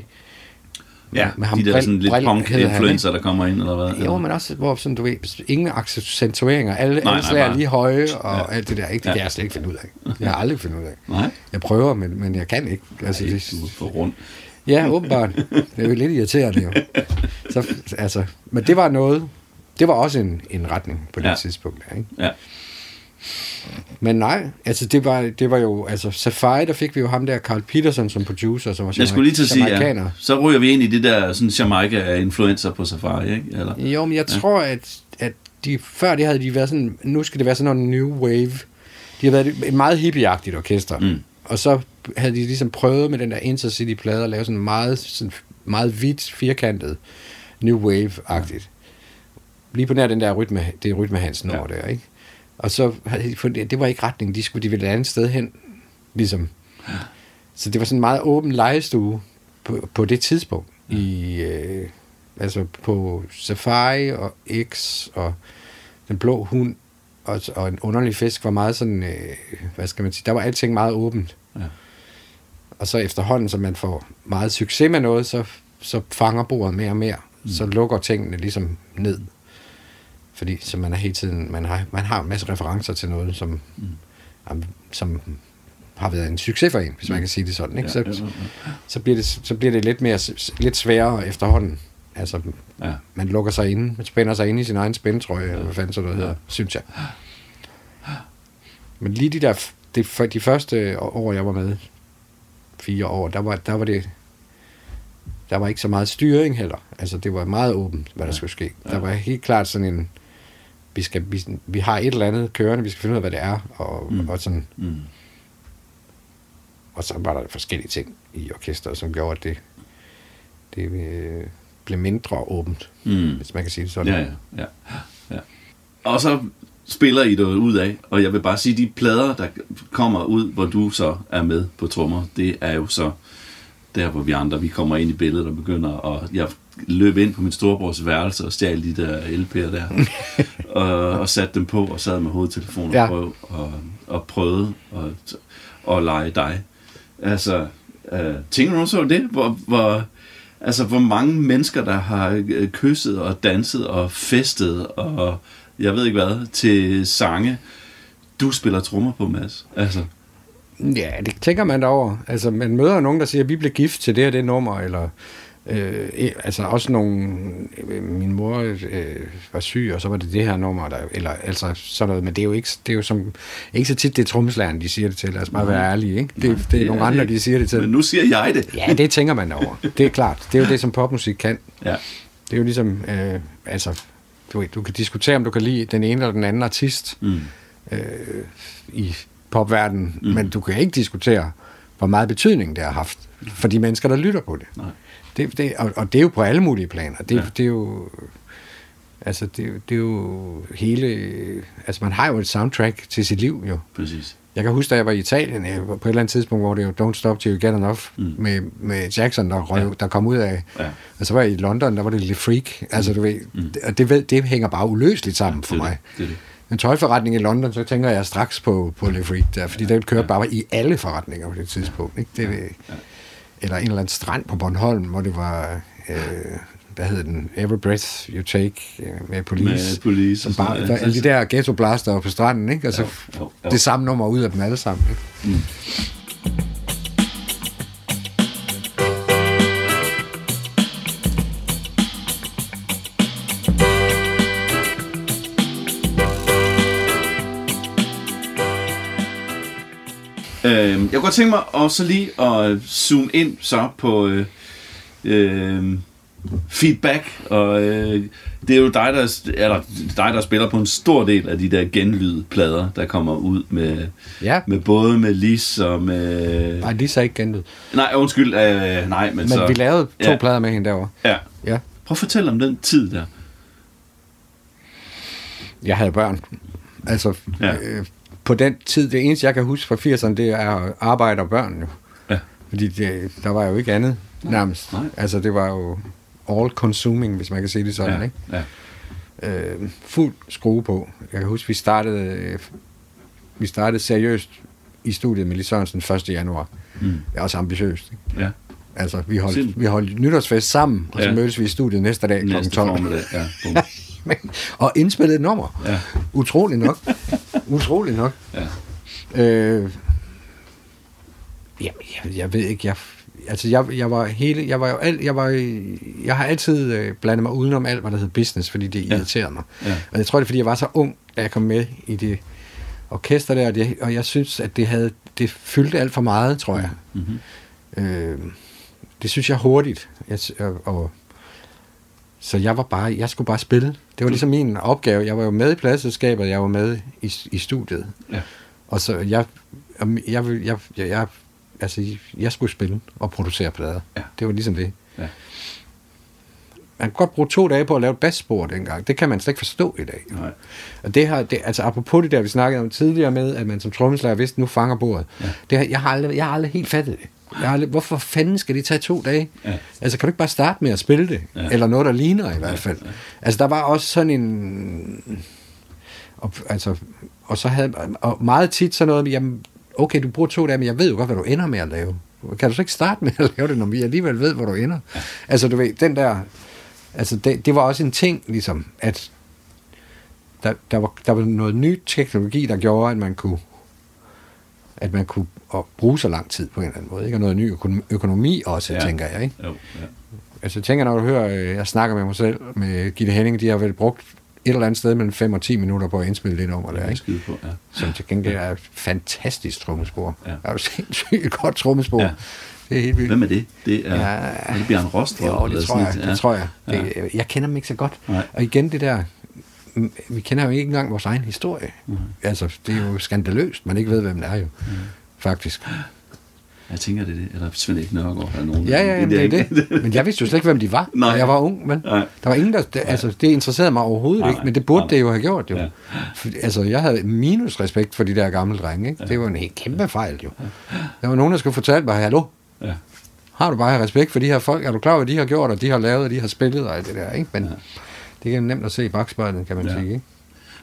Ja, Med ham de der sådan lidt punk-influencer, der kommer ind, eller hvad? Jo, men også, hvor sådan, du ved, ingen accentueringer, alle, nej, alle slag er lige høje, og Ja. alt det der, ikke? Det Ja. kan jeg slet ikke finde ud af. Jeg har aldrig fundet ud af. Nej, Jeg prøver, men, men jeg kan ikke. Altså, Ej, det, du er for rundt. ja, åbenbart. Det er jo lidt irriterende, jo. Så, altså, men det var noget, det var også en, en retning på det Ja. tidspunkt. Ikke? Ja. Men nej, altså det var, det var jo, altså Safari, der fik vi jo ham der, Carl Peterson som producer, som var Jeg skulle lige til at sige, ja. Så ryger vi ind i det der sådan Jamaica-influencer på Safari, ikke? Eller? Jo, men jeg ja. tror, at, at de, før det havde de været sådan, nu skal det være sådan noget new wave. De har været et- et meget hippieagtigt orkester. Mm. Og så havde de ligesom prøvet med den der Intercity-plade at lave sådan meget, sådan meget hvidt, firkantet, new wave-agtigt. Lige på nær den der rytme, det er rytme Hansen Ja. over der, ikke? Og så det var ikke retningen, de skulle, de ville et andet sted hen, ligesom. Så det var sådan en meget åben legestue på, på det tidspunkt. I, øh, altså på Safari og X og Den Blå Hund og, og En Underlig Fisk var meget sådan, øh, hvad skal man sige, der var alting meget åbent. Ja. Og så efterhånden, som man får meget succes med noget, så, så fanger bordet mere og mere. Mm. Så lukker tingene ligesom ned. Fordi så man er hele tiden, man har, man har en masse referencer til noget, som, mm. som har været en succes for en, hvis man kan sige det sådan. Ikke? Ja, så, ja, ja. så, bliver det, så bliver det lidt, mere, lidt sværere efterhånden. Altså, Ja. man lukker sig inde, man spænder sig inde i sin egen spændetrøje, eller hvad fanden så noget hedder, synes jeg. Men lige de der, de, for de første år, jeg var med, fire år, der var, der var det, der var ikke så meget styring heller. Altså, det var meget åbent, hvad der skulle ske. Der var helt klart sådan en, vi, skal, vi, vi har et eller andet kørende, vi skal finde ud af, hvad det er, og, Mm. og sådan, Mm. og så var der forskellige ting i orkestret, som gjorde, at det, det øh, blev mindre åbent, Mm. hvis man kan sige det sådan. Ja, ja, ja, ja. Og så spiller I det ud af, og jeg vil bare sige, de plader, der kommer ud, hvor du så er med på trommer, det er jo så der, hvor vi andre, vi kommer ind i billedet og begynder, og jeg løb ind på min storebrors værelse og stjal de der LP'er der, og, og satte dem på og sad med hovedtelefonen og, Ja. prøvede, og, og prøvede at, at lege dig. Altså, øh, tænker du så det? Hvor, hvor, altså, hvor mange mennesker, der har øh, kysset og danset og festet og jeg ved ikke hvad, til sange, du spiller trommer på, Mads. Altså, Ja, det tænker man da over. Altså, man møder nogen, der siger, at vi blev gift til det og det nummer, eller øh, eh, altså også nogle, øh, min mor øh, var syg, og så var det det her nummer, der, eller altså sådan noget, men det er jo ikke, det er jo som, ikke så tit, det er trommeslageren, de siger det til, lad os bare være ærlige, ikke? Det, det er nogle andre, de siger det til. Men nu siger jeg det. Ja, det tænker man over. Det er klart. Det er jo det, som popmusik kan. Ja. Det er jo ligesom, øh, altså, du, ved, du kan diskutere, om du kan lide den ene eller den anden artist Mm. øh, i popverdenen, mm. men du kan ikke diskutere, hvor meget betydning det har haft for de mennesker, der lytter på det. Nej. Det, det og, og det er jo på alle mulige planer. Det, Ja. ja. det er jo... Altså, det, er jo- det er jo hele... Altså, man har jo et soundtrack til sit liv, jo. Præcis. Jeg kan huske, da jeg var i Italien, øh, på et eller andet tidspunkt, hvor det jo Don't Stop Till You Get Enough, Mm. mm. med, med Jackson, der, røg, Ja. ja. der kom ud af. Ja. Og så var jeg i London, der var det Le Freak. Altså, du ved, Mm. og det, ved, det hænger bare uløseligt sammen det for mig. Det. det, det. En tøjforretning i London, så tænker jeg straks på, på Le Freak der, fordi den kørte bare i alle forretninger på det tidspunkt. Ikke? Det, Ja, ja. Eller en eller anden strand på Bornholm, hvor det var, øh, hvad hed den, Every Breath You Take øh, med Police. Med Police Som bare, der, alle de der ghetto blaster på stranden, ikke? Altså, Jo, jo, jo. det samme nummer ud af dem alle sammen. Ikke? Øh, jeg kunne godt tænke mig også lige at zoome ind så på øh, øh, feedback, og øh, det er jo dig der, eller, dig, der spiller på en stor del af de der genlydplader, der kommer ud med, Ja, med både med Lis og med... nej, de er ikke genlyd. Nej, undskyld, øh, nej, men, Men så... vi lavede to ja. plader med hende derovre. Ja. Ja. Prøv at fortælle om den tid der. Jeg havde børn. Altså, ja. øh, på den tid, det eneste, jeg kan huske fra 80'erne, det er arbejde og børn jo. Ja. Fordi det, der var jo ikke andet nærmest. Nej. Altså, det var jo all consuming, hvis man kan sige det sådan, ja, ikke? ja. øh, fuld skrue på. Jeg kan huske, vi startede, vi startede seriøst i studiet med Lis Sørensen 1. januar. Mm. Det er også ambitiøst. Ikke? ja. Altså, vi holdt, Sind- vi holdt nytårsfest sammen, og så Ja. mødtes vi i studiet næste dag kl. Næste 12. formiddag, ja. Og indspillede et nummer. Ja. Utroligt nok. Utroligt nok. Ja. Øh, jamen, jeg, jeg ved ikke, jeg, altså jeg, jeg var hele, jeg var jo alt, jeg var, jeg har altid øh, blandet mig udenom alt, hvad der hed business, fordi det Ja. irriterede mig. Ja. Og jeg tror, det er, fordi jeg var så ung, da jeg kom med i det orkester der, og, det, og jeg synes, at det havde det fyldte alt for meget, tror jeg. Mm-hmm. Øh, det synes jeg hurtigt. Jeg, og, og, så jeg var bare, jeg skulle bare spille. Det var ligesom min opgave. Jeg var jo med i pladselskabet, jeg var med i, i studiet. Ja. Og så jeg, jeg, jeg, jeg, jeg, altså, jeg skulle spille og producere plader. Ja. Det var ligesom det. Ja. Man kan godt bruge to dage på at lave et basspor dengang. Det kan man slet ikke forstå i dag. Nej. Og det har, det, altså apropos det der, vi snakkede om tidligere med, at man som trommeslager vidste, nu fanger bordet. Ja. Det har, jeg, har aldrig, jeg har aldrig helt fattet det. Jeg har hvorfor fanden skal det tage to dage? Ja. Altså, kan du ikke bare starte med at spille det? Ja. Eller noget, der ligner i hvert fald. Altså, der var også sådan en... Og, altså, og så havde og meget tit sådan noget med, jamen, okay, du bruger to dage, men jeg ved jo godt, hvad du ender med at lave. Kan du så ikke starte med at lave det, når vi alligevel ved, hvor du ender? Ja. Altså, du ved, den der... Altså, det, det var også en ting, ligesom, at der, der, var, der var noget ny teknologi, der gjorde, at man kunne at man kunne bruge så lang tid på en eller anden måde. Ikke? Og noget ny økonom- økonomi også, Ja. ja. tænker jeg. Ikke? Jo, ja. Altså, jeg tænker, når du hører, øh, jeg snakker med mig selv, med Gitte Henning, de har vel brugt et eller andet sted mellem 5 og 10 minutter på at indspille det nummer Det der, er ikke? på, ja. Som til gengæld er et fantastisk trommespor. Ja. Ja. Er jo sindssygt godt trommespor. Ja. Ja. Det er helt vildt. Hvem er det? Det er, Ja. er det Bjørn Rostrup? Jo, det tror jeg. et? Det tror jeg. Ja. Det, jeg kender dem ikke så godt. Nej. Og igen det der, vi kender jo ikke engang vores egen historie. Altså, det er jo skandaløst, man ikke ved, hvem det er jo. Faktisk. Jeg tænker, det er det. Eller Svend Erik Nørgaard eller nogen. Ja, ja, jamen, det er det. Men jeg vidste jo slet ikke, hvem de var, Nej. jeg var ung. Men Nej. der var ingen, der... Det, altså, det interesserede mig overhovedet Nej, ikke, men det burde nej. det jo have gjort, jo. Ja. For, altså, jeg havde minus respekt for de der gamle drenge, ikke? Det var en helt kæmpe fejl, jo. Der var nogen, der skulle fortælle mig, hallo, Ja. har du bare respekt for de her folk? Er du klar over, hvad de har gjort, og de har lavet, og de har spillet, og alt det der, ikke? Men det er nemt at se i bagspejlet, kan man Ja. sige, ikke?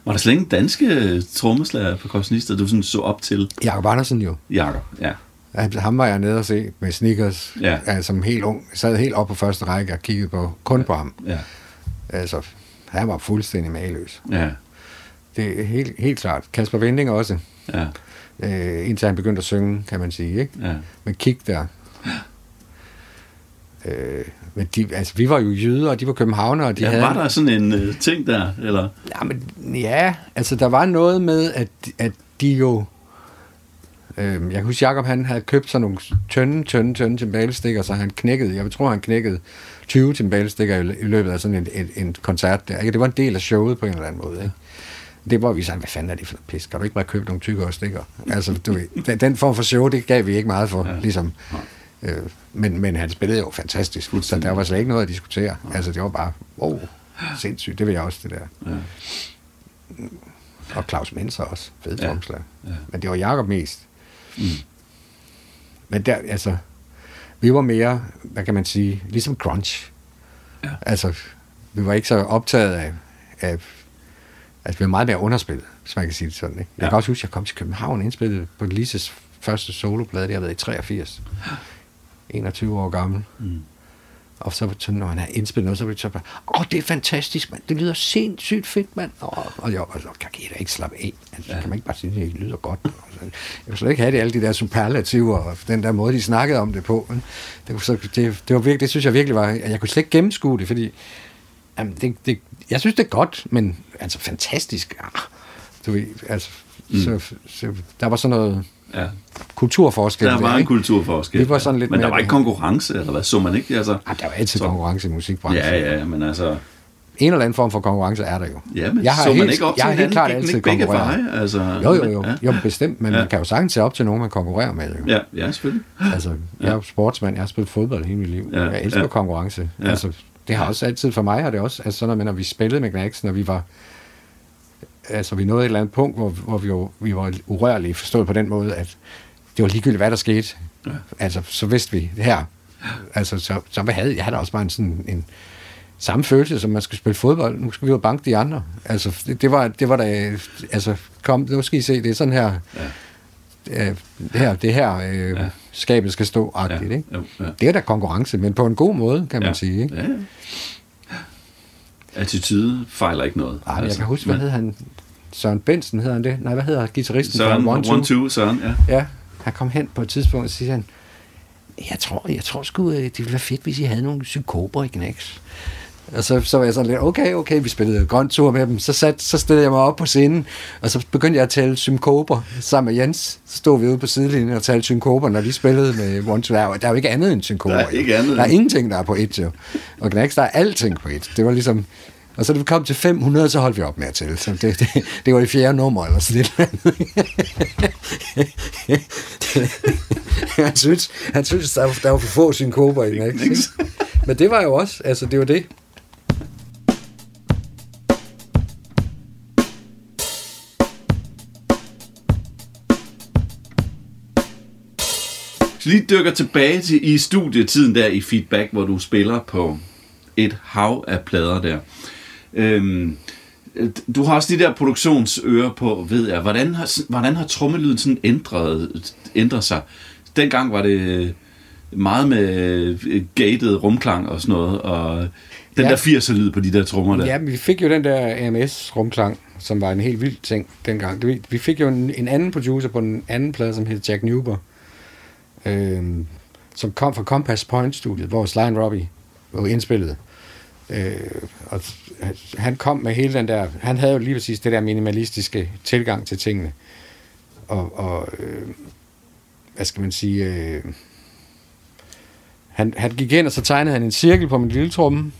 Var der slet ingen danske trommeslager på korsnister, du sådan så op til? Jakob Andersen jo. Jakob, ja. Han- Ham var jeg nede og se med sneakers, Ja. ja. som helt ung. Jeg sad helt op på første række og kiggede på, kun på ham. Ja, Altså, han var fuldstændig maløs. ja, Det er helt, helt klart. Kasper Vinding også, ja, øh, indtil han begyndte at synge, kan man sige. Ikke? ja. Men kig der. Øh, men de, altså, vi var jo jyder, og de var københavnere, og de ja havde... var der sådan en uh, ting der, eller? Ja, men, ja, altså der var noget med, at, at de jo... Øh, jeg kan huske, Jacob han havde købt sådan nogle tynde, tynde, tynde timbalestikker, så han knækkede, jeg tror, han knækkede 20 timbalestikker i, i løbet af sådan en, en, en koncert der. Ikke? Det var en del af showet på en eller anden måde. Ikke? Det var vi sådan, hvad fanden er det for noget pis? Kan du ikke bare købe nogle tykkere stikker? Altså, du den, den form for show, det gav vi ikke meget for, ja. ligesom. Øh, men, men han spillede jo fantastisk, så der var slet ikke noget at diskutere. Altså, det var bare, wow, sindssygt, det vil jeg også, det der. Ja. Og Claus Menser også, fed Ja. tromslag. Ja. Men det var Jakob mest. Mm. Men der, altså, vi var mere, hvad kan man sige, ligesom crunch. Ja. Altså, vi var ikke så optaget af, af altså, vi var meget mere underspillet, hvis man kan sige det sådan. Ikke? Jeg Ja. kan også huske, at jeg kom til København og indspillede på Lises første soloplade, det har været i 83. 21 år gammel. Mm. Og så sådan, når han har indspillet noget, så var det så bare, åh, det er fantastisk, mand. Det lyder sindssygt fedt, mand. Og, og jeg var så, kan I da ikke slappe af? Altså, Ja. kan man ikke bare sige, at det lyder godt? Altså, jeg vil slet ikke have det, alle de der superlativer, og den der måde, de snakkede om det på. Det, så, det, det, var virkelig, det synes jeg virkelig var, jeg kunne slet ikke gennemskue det, fordi jamen, det, det, jeg synes, det er godt, men altså fantastisk. Ah, du ved, altså, mm. så, så, der var sådan noget Ja. kulturforskel. Der var en ikke? kulturforskel. Det var sådan lidt Men der var ikke konkurrence, eller hvad? Så man ikke? Altså, Ah, der var altid Så- konkurrence i musikbranchen. ja, ja, men altså... En eller anden form for konkurrence er der jo. Ja, men jeg har så man helt, ikke op jeg til har helt klart altid konkurreret. veje? Altså, Jo, jo, jo. Ja, jo bestemt, men Ja. man kan jo sagtens se op til nogen, man konkurrerer med. Jo. ja, ja selvfølgelig. Altså, jeg er jo sportsmand, jeg har spillet fodbold hele mit liv. Ja, Jeg elsker ja. konkurrence. Ja. Altså, det har også altid for mig, har det også, altså at når vi spillede med Knacks, når vi var, altså vi nåede et eller andet punkt, hvor, hvor vi, jo, vi var urørlige, forstået på den måde, at det var ligegyldigt, hvad der skete. Ja. Altså, så vidste vi det her. Altså, så, så hvad havde jeg? havde også bare en sådan en samme følelse, som man skulle spille fodbold. Nu skal vi jo banke de andre. Altså, det, det var, det var da, altså, kom, nu skal I se, det er sådan her, Ja. øh, det her, det her øh, Ja. ja. skabet skal stå Ja, agtigt, ikke? jo, ja. Det er da konkurrence, men på en god måde, kan man ja. sige, ikke? Ja, ja. Attitude fejler ikke noget. Ej, men jeg kan huske, hvad hed han? Søren Bensen hedder han det? Nej, hvad hedder gitarristen? Søren, one, One, Two? two, Søren, ja. Ja, han kom hen på et tidspunkt og siger han, jeg tror, jeg tror sgu, øh, det ville være fedt, hvis I havde nogle psykoper i Knacks. Og så, så var jeg sådan lidt, okay, okay, vi spillede grønt tur med dem. Så, sat, så stillede jeg mig op på scenen, og så begyndte jeg at tale synkoper sammen med Jens. Så stod vi ude på sidelinjen og talte synkoper, når de spillede med One to Der er jo ikke andet end synkoper. Der er ikke andet Der er ingenting, der er på et, jo. Og Knacks, der er alting på et. Det var ligesom... Og så da vi kom til 500, så holdt vi op med at tælle. Så det, det, det var det fjerde nummer, eller sådan lidt. han synes, han synes der, var, der var for få synkoper i Knacks. Men det var jo også, altså det var det. Lige dykker tilbage til i studietiden der i feedback, hvor du spiller på et hav af plader der. Øhm, du har også de der produktionsører på, ved jeg. Hvordan har, hvordan har trommelyden sådan ændret, ændret sig? Dengang var det meget med øh, gated rumklang og sådan noget, og den Ja. der 80'er lyd på de der trommer der. Ja, vi fik jo den der AMS-rumklang, som var en helt vild ting dengang. Vi, vi fik jo en, en anden producer på den anden plade, som hed Jack Newber, øh, som kom fra Compass Point-studiet, hvor Sly Robbie var indspillet. Øh, og han kom med hele den der... Han havde jo lige præcis det der minimalistiske tilgang til tingene. Og, og øh, hvad skal man sige... Øh, han, han gik ind, og så tegnede han en cirkel på min lille tromme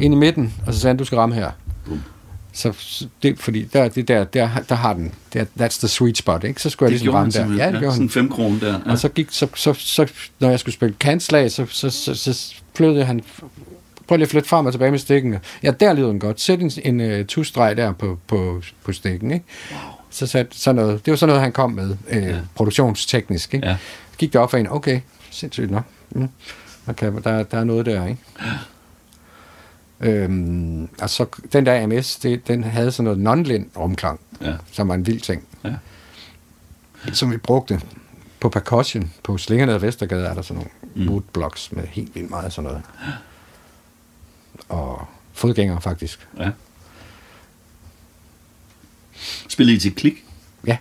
ind i midten, og så sagde han, du skal ramme her. Boom. Så det, fordi der, det der, der, der har den, der, that's the sweet spot, ikke? Så skulle jeg det ligesom gjorde han ramme der. simpelthen. Ja, det gjorde Sådan han. en 5 kroner der. Ja. Og så gik, så, så, så, når jeg skulle spille kantslag, så, så, så, så flyttede han, prøv lige at flytte frem og tilbage med stikken. Ja, der lyder den godt. Sæt en, en uh, tusstreg der på, på, på stikken, ikke? Wow. Så satte sådan noget, det var sådan noget, han kom med, øh, Ja. ja. produktionsteknisk, ikke? Ja. Gik der op for en, okay, sindssygt nok. Mm. Der, kan, der, der er noget der, ikke? Øhm, og så den der AMS, det, den havde sådan noget non-lind rumklang, Ja. som var en vild ting. Ja. Som vi brugte på percussion. På Slingerne og Vestergade er der sådan nogle Mm. mm. moodblocks med helt vildt meget sådan noget. Og fodgængere faktisk. ja. Spillede I til klik? Ja,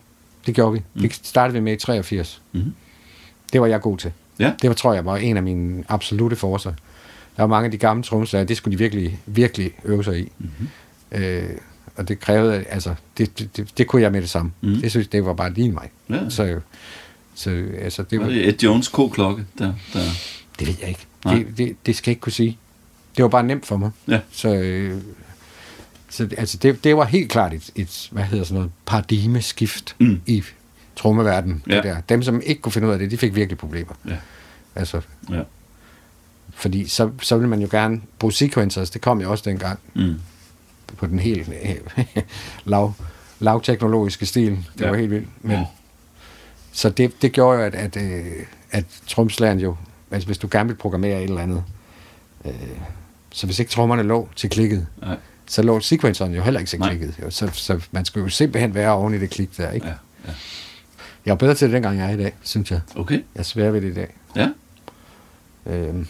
det gjorde vi. Mm. Det startede vi med i 83. Mhm. Det var jeg god til. Ja. Det var, tror jeg, var en af mine absolute forser. Der var mange af de gamle trommeslager, det skulle de virkelig, virkelig øve sig i. Mhm. Øh, og det krævede, altså, det, det, det, det kunne jeg med det samme. Mm. Det synes det var bare lige mig. Ja. Så, så altså, det Var var, det Ed Jones K-klokke der? der? det ved jeg ikke. Nej. Det, det, det skal jeg ikke kunne sige. Det var bare nemt for mig. Ja. Så, øh, så altså, det, det var helt klart et, et hvad hedder sådan noget, paradigmeskift Mm. i trommeverdenen. Ja. Ja. Der. Dem, som ikke kunne finde ud af det, de fik virkelig problemer. Ja. Altså, Ja. Fordi så, så ville man jo gerne bruge sequencers. Det kom jo også dengang Mm. på den helt lav, lavteknologiske stil. Det Ja. var helt vildt. Men, Ja. Så det, det gjorde jo, at, at, øh, at tromslageren jo, altså hvis du gerne vil programmere et eller andet, øh, så hvis ikke trommerne lå til klikket, Nej. så lå sequenceren jo heller ikke til klikket. Jo. Så, så man skulle jo simpelthen være oven i det klik der, ikke? Ja. ja. Jeg er bedre til det, dengang jeg er i dag, synes jeg. Okay. Jeg er svær ved det i dag. Ja. Øh,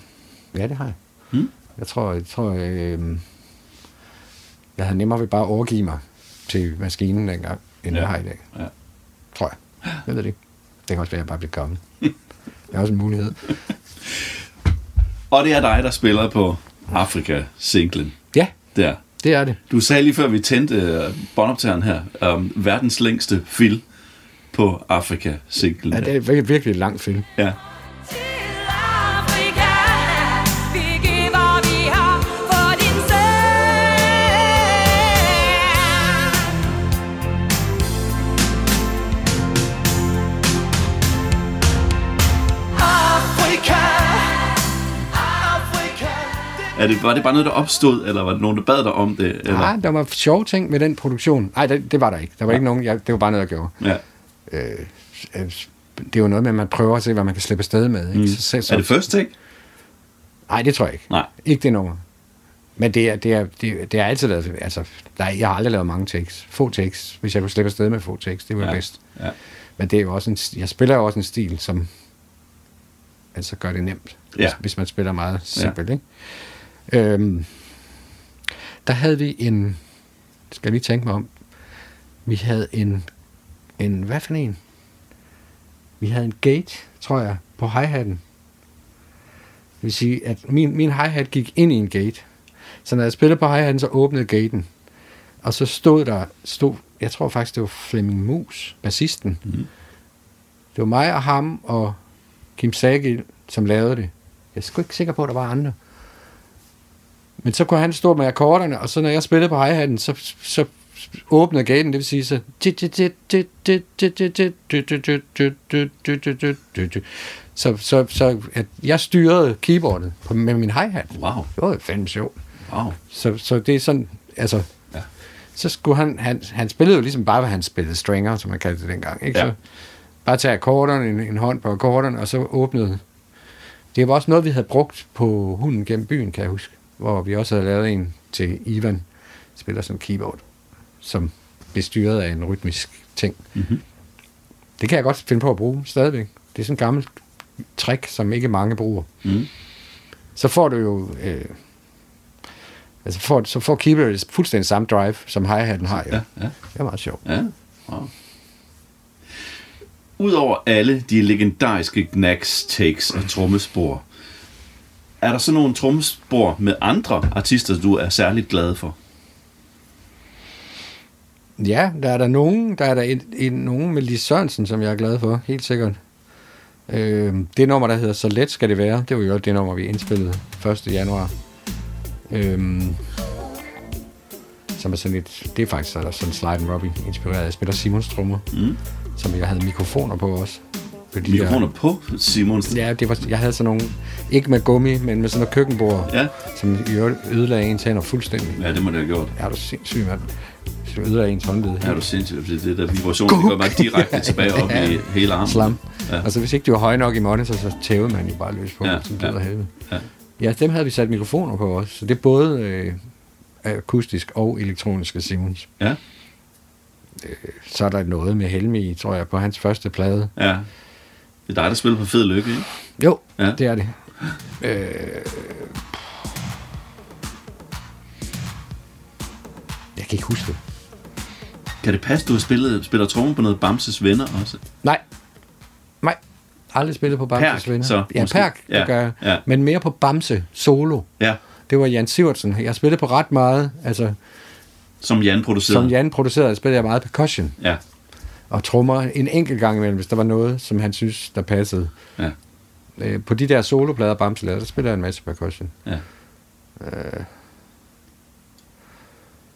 ja, det har jeg. Mm. Jeg tror, jeg, tror øh, jeg havde nemmere ved bare at overgive mig til maskinen dengang, end Ja. jeg har i dag. Ja. Tror jeg. Jeg ved det ikke. Det kan også være, at jeg bare bliver gammel. det er også en mulighed. Og det er dig, der spiller på Afrika-singlen Ja, der. det er det. Du sagde lige før vi tændte uh, båndoptageren her, um, verdens længste fil på Afrika-singlen. Ja, det er virkelig, lang film. ja. Er det, var det bare noget, der opstod, eller var det nogen, der bad dig om det? Eller? Nej, der var sjove ting med den produktion. Nej, det, det var der ikke. Der var ikke nogen, jeg, det var bare noget, jeg gjorde. Ja. Øh, øh, det er jo noget med, at man prøver at se, hvad man kan slippe afsted med. Ikke? Mm. Så, så, så, Er det first take? Nej, det tror jeg ikke. Nej. Ikke det nummer. Men det er, det er, det, er- det er altid lavet, altså, der, jeg har aldrig lavet mange takes. Få takes. Hvis jeg kunne slippe afsted med få takes, det var Ja. ja. bedst. Ja. Men det er jo også en, jeg spiller jo også en stil, som altså gør det nemt, Ja. hvis, hvis man spiller meget simpelt. Ikke? Øhm, der havde vi en, skal jeg lige tænke mig om, vi havde en, en hvad for en? Vi havde en gate, tror jeg, på hi-hatten. Det vil sige, at min, min hi-hat gik ind i en gate. Så når jeg spillede på hi så åbnede gaten. Og så stod der, stod, jeg tror faktisk, det var Flemming Mus, bassisten. Mm. Det var mig og ham og Kim Sagil, som lavede det. Jeg er sgu ikke sikker på, at der var andre. Men så kunne han stå med akkorderne, og så når jeg spillede på hi så, så åbnede gaten, det vil sige så... Så, så, så at jeg styrede keyboardet på, med min hi-hat. Wow. Det var fandme sjovt. Wow. Så, så det er sådan, altså... Ja. Så skulle han, han, han spillede jo ligesom bare, hvad han spillede stringer, som man kaldte det dengang. Ikke? Ja. Så bare tage akkorderne, en, en hånd på akkorderne, og så åbnede. Det var også noget, vi havde brugt på hunden gennem byen, kan jeg huske. Hvor vi også havde lavet en til Ivan, spiller som keyboard, som blev styret af en rytmisk ting. Mhm. Det kan jeg godt finde på at bruge stadigvæk. Det er sådan en gammel trick, som ikke mange bruger. Mm. Så får du jo... Øh, altså får, så får keyboardet fuldstændig samme drive, som hi-hatten har. Jo. Ja, ja. Det er meget sjovt. Ja, wow. Udover alle de legendariske knacks, takes og trommespor, er der så nogle trommespor med andre artister, du er særligt glad for? Ja, der er der nogen, der er der en, en, nogen med Lis Sørensen, som jeg er glad for, helt sikkert. Øh, det nummer, der hedder Så let skal det være, det var jo det nummer, vi indspillede 1. januar. Øh, som er sådan et, det er faktisk sådan Slide and Robbie inspireret. Jeg spiller Simons trommer, Mm. som jeg havde mikrofoner på også. På de Mikrofoner på Simons? Der, ja, det var, jeg havde sådan nogle, ikke med gummi, men med sådan nogle køkkenbord, Ja. som ødelagde ens hænder fuldstændig. Ja, det må det have gjort. Er du sindssyg, mand? Så ødelagde ens håndled. Ja, du er sindssygt, fordi det der vibration, det går bare direkte tilbage op i hele armen. Slam. Ja. Ja. Altså, hvis ikke de var høje nok i monitor, så tævede man jo bare løs på, Ja, ja. som det ja. ja. helvede. Ja. Ja, dem havde vi sat mikrofoner på også, så det er både øh, akustisk og elektroniske Simons. Ja, Så er der noget med Helmi, tror jeg, på hans første plade. ja. Det er dig, der spiller på Fed Lykke, ikke? Jo, Ja. det er det. Øh, jeg kan ikke huske det. Kan det passe, du har spillet, spiller trommer på noget Bamses venner også? Nej. Nej. Aldrig spillet på Bamses Perk, venner. så ja, måske. Perk, Ja, det gør jeg. ja. Men mere på Bamse solo. Ja, Det var Jan Sivertsen. Jeg spillede på ret meget. Altså, som Jan producerede. som Jan producerede, spillede jeg meget percussion. Ja, Og trommer en enkelt gang imellem, hvis der var noget, som han synes, der passede. ja, Øh, på de der soloplader, Bamse lavede, der spiller jeg en masse percussion. ja.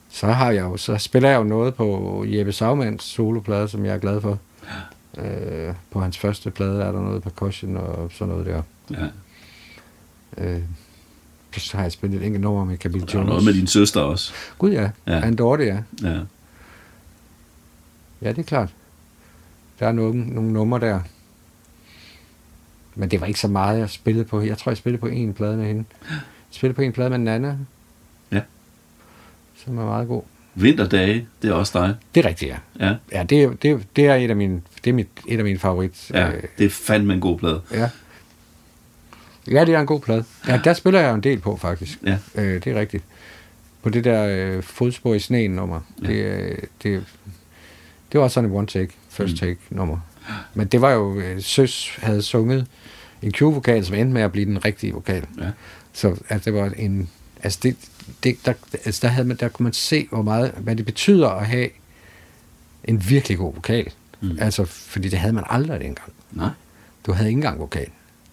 Så har jeg jo, så spiller jeg jo noget på Jeppe Sagmanns soloplade, som jeg er glad for. Øh, på hans første plade er der noget percussion og sådan noget der. ja. Øh, så har jeg spillet et enkelt nummer med Camille Jones. noget med din søster også. Gud ja, Ja. ja. Andorte ja. Ja. Ja, det er klart. Der er nogle, nogle numre der. Men det var ikke så meget, jeg spillede på. Jeg tror, jeg spillede på en plade med hende. Jeg spillede på en plade med Nana. Ja. Som er meget god. Vinterdage, det er også dig. Det er rigtigt, ja. Ja, Ja, det, er- det, det er et af mine, det er mit, et af mine favorit. ja. Øh, Det er fandme en god plade. ja. Ja, det er en god plade. Ja, der spiller jeg en del på, faktisk. Ja. Øh, det er rigtigt. På det der øh, fodspor i sneen nummer. Ja. Det, øh, det, det var sådan en one take, first Mm. take nummer. Men det var jo, øh, Søs havde sunget en Q-vokal, som endte med at blive den rigtige vokal. Ja. Så altså, det var en, altså det, det, der, altså der, havde man, der kunne man se, hvor meget, hvad det betyder at have en virkelig god vokal. Mm. Altså, fordi det havde man aldrig dengang. Nej. Du havde ikke engang vokal.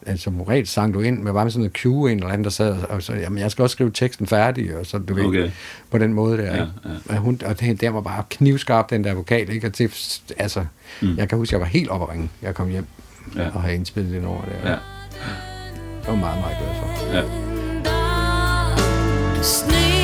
Altså, som regel sang du ind med bare med sådan noget cue, en eller anden, der sad og så, jamen, jeg skal også skrive teksten færdig, og så, du ved, Okay. på den måde der. Ja, ikke? ja. Og, hun, og det, der var bare knivskarp, den der vokal, ikke? Og det, altså, Mm. jeg kan huske, jeg var helt oppe at ringe, jeg kom hjem Ja. og havde indspillet det over der. Ja. Det var meget, meget glad for. Ja. Sne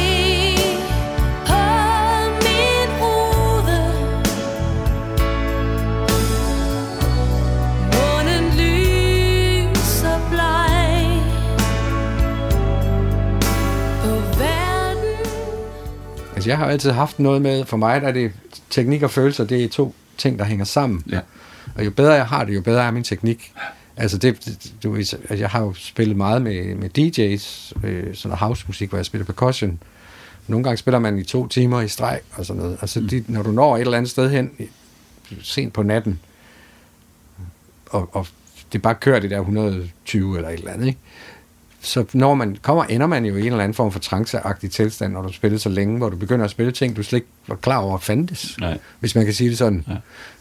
Altså, jeg har altid haft noget med, for mig der er det teknik og følelser, det er to ting, der hænger sammen. Ja. Og jo bedre jeg har det, jo bedre er min teknik. Altså, det, det- du, altså, jeg har jo spillet meget med, med DJ's, øh, sådan noget housemusik, hvor jeg spiller percussion. Nogle gange spiller man i to timer i streg og sådan noget. Altså, de, når du når et eller andet sted hen, sent på natten, og, og det bare kører det der 120 eller et eller andet, ikke? Så når man kommer, ender man jo i en eller anden form for tranceagtig tilstand, når du spiller så længe, hvor du begynder at spille ting, du slet ikke var klar over fandtes. Nej. Hvis man kan sige det sådan. Ja.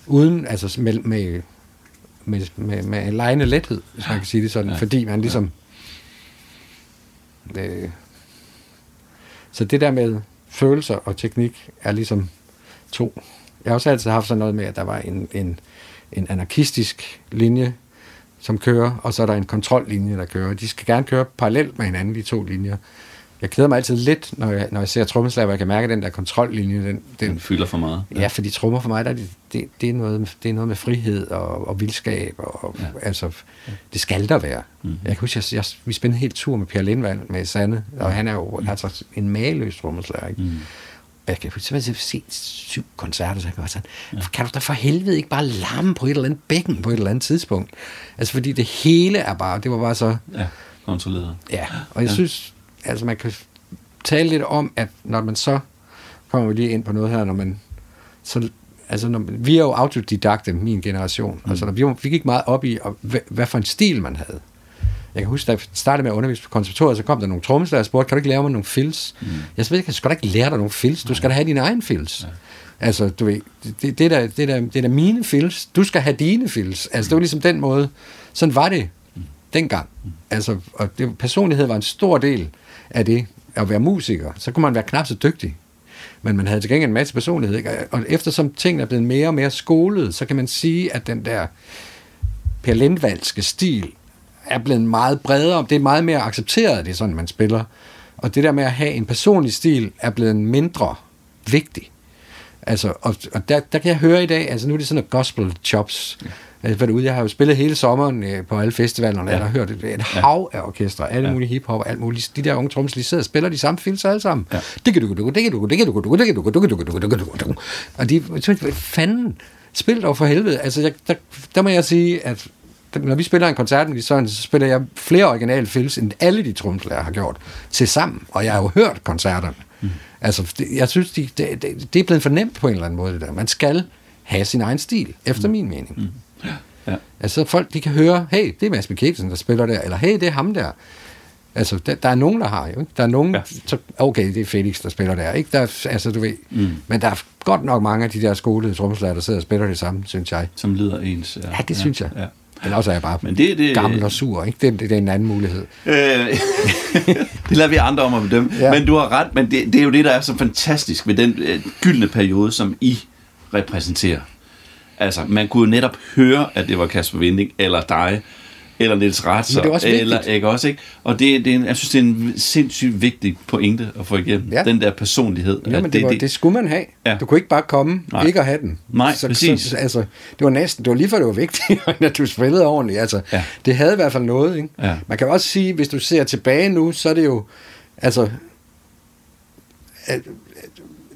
Uden, altså med, med, med, med, med en lejende lethed, hvis man kan sige det sådan. Ja. Fordi man ligesom... Øh, så det der med følelser og teknik er ligesom to. Jeg har også altid haft sådan noget med, at der var en, en, en anarkistisk linje, som kører, og så er der en kontrollinje, der kører. De skal gerne køre parallelt med hinanden, de to linjer. Jeg keder mig altid lidt, når jeg, når jeg ser trommeslager, jeg kan mærke, at den der kontrollinje, den, den, Den fylder for meget. Ja, fordi trommer for mig, der er det, det, det, er noget, det er noget med frihed og, og vildskab, og Ja. ja. altså, det skal der være. Mhm. Mm. Jeg kan huske, jeg, jeg, vi spændte en hel tur med Per Lindvald med Sande, og han er jo altså en mageløs trommeslager, ikke? Mm. Jeg kan har set syv koncerter, så jeg var sådan, ja. kan du da for helvede ikke bare larme på et eller andet bækken på et eller andet tidspunkt? Altså, fordi det hele er bare, det var bare så, Ja, kontrolleret. Ja, og jeg ja. synes, altså man kan tale lidt om, at når man så, kommer vi lige ind på noget her, når man, så, altså når, vi er jo autodidakte, min generation, mm. altså når vi, vi gik meget op i, og hvad, hvad for en stil man havde. Jeg kan huske, da jeg startede med at undervise på konservatoriet, så kom der nogle trommeslager og spurgte, kan du ikke lære mig nogle fills? Mm. Jeg ikke, jeg skal da ikke lære dig nogle fills, du skal da have dine egen fills. Ja. Altså, du ved, det, det, der, det, der, det er da mine fills, du skal have dine fills. Altså, det var ligesom den måde, sådan var det dengang. Altså, og det, personlighed var en stor del af det, at være musiker. Så kunne man være knap så dygtig. Men man havde til gengæld en masse personlighed. Ikke? Og eftersom tingene er blevet mere og mere skolet, så kan man sige, at den der Per Lindvaldske stil er blevet meget bredere. Det er meget mere accepteret, det er sådan, man spiller. Og det der med at have en personlig stil er blevet mindre vigtig. Altså, og, og der, der kan jeg høre i dag, altså nu er det sådan noget gospel chops. Ja. Altså, været ude, jeg har jo spillet hele sommeren øh, på alle festivalerne, ja. og jeg har hørt et, et hav af orkestre, alle Ja. mulige hiphop og alt muligt. De der unge tromslæger, de sidder og spiller de samme filser alle sammen. Ja. Diggedugu, diggedugu, diggedugu, diggedugu, diggedugu, diggedugu, diggedugu, diggedugu. Og de, så, hvad fanden, spil dog for helvede. Altså, jeg, der, der må jeg sige, at når vi spiller en koncert med de sådan, så spiller jeg flere originale films, end alle de tromslærer har gjort til sammen. Og jeg har jo hørt koncerterne. Mm. Altså, det, jeg synes, de, det, det, det er blevet for nemt på en eller anden måde, det der. Man skal have sin egen stil, efter mm. min mening. Mm. Ja. Altså, folk de kan høre, hey, det er Mads Mikkelsen, der spiller der, eller hey, det er ham der. Altså, der, der er nogen, der har jo, ikke? Der er nogen, Ja. ja. så, okay, det er Felix, der spiller der, ikke? Der, er- altså, du ved, mm. men der er godt nok mange af de der skolede trommeslager, der sidder og spiller det samme, synes jeg. Som lyder ens. Ja, det synes jeg. Ja. Eller også er jeg bare Men det- det- gammel og sur, ikke? Det, det, det er en anden mulighed. Øh, det lader vi andre om at bedømme. Ja. Men du har ret, men det, det er jo det, der er så fantastisk ved den øh, gyldne periode, som I repræsenterer. Altså, man kunne jo netop høre, at det var Kasper Vinding, eller dig, eller Niels Ratzer, Men det er også eller ikke også, ikke? Og det, det er en, jeg synes, det er en sindssygt vigtig pointe at få igennem. Ja. Den der personlighed. Ja, men det, det, var, det skulle man have. Ja. Du kunne ikke bare komme, Nej. Ikke at have den. Nej, så, præcis. Så, altså, det var næsten, det var lige for, det var vigtigt, at du spillede ordentligt. Altså, Ja. Det havde i hvert fald noget. Ikke? Ja. Man kan også sige, hvis du ser tilbage nu, så er det jo, altså, at,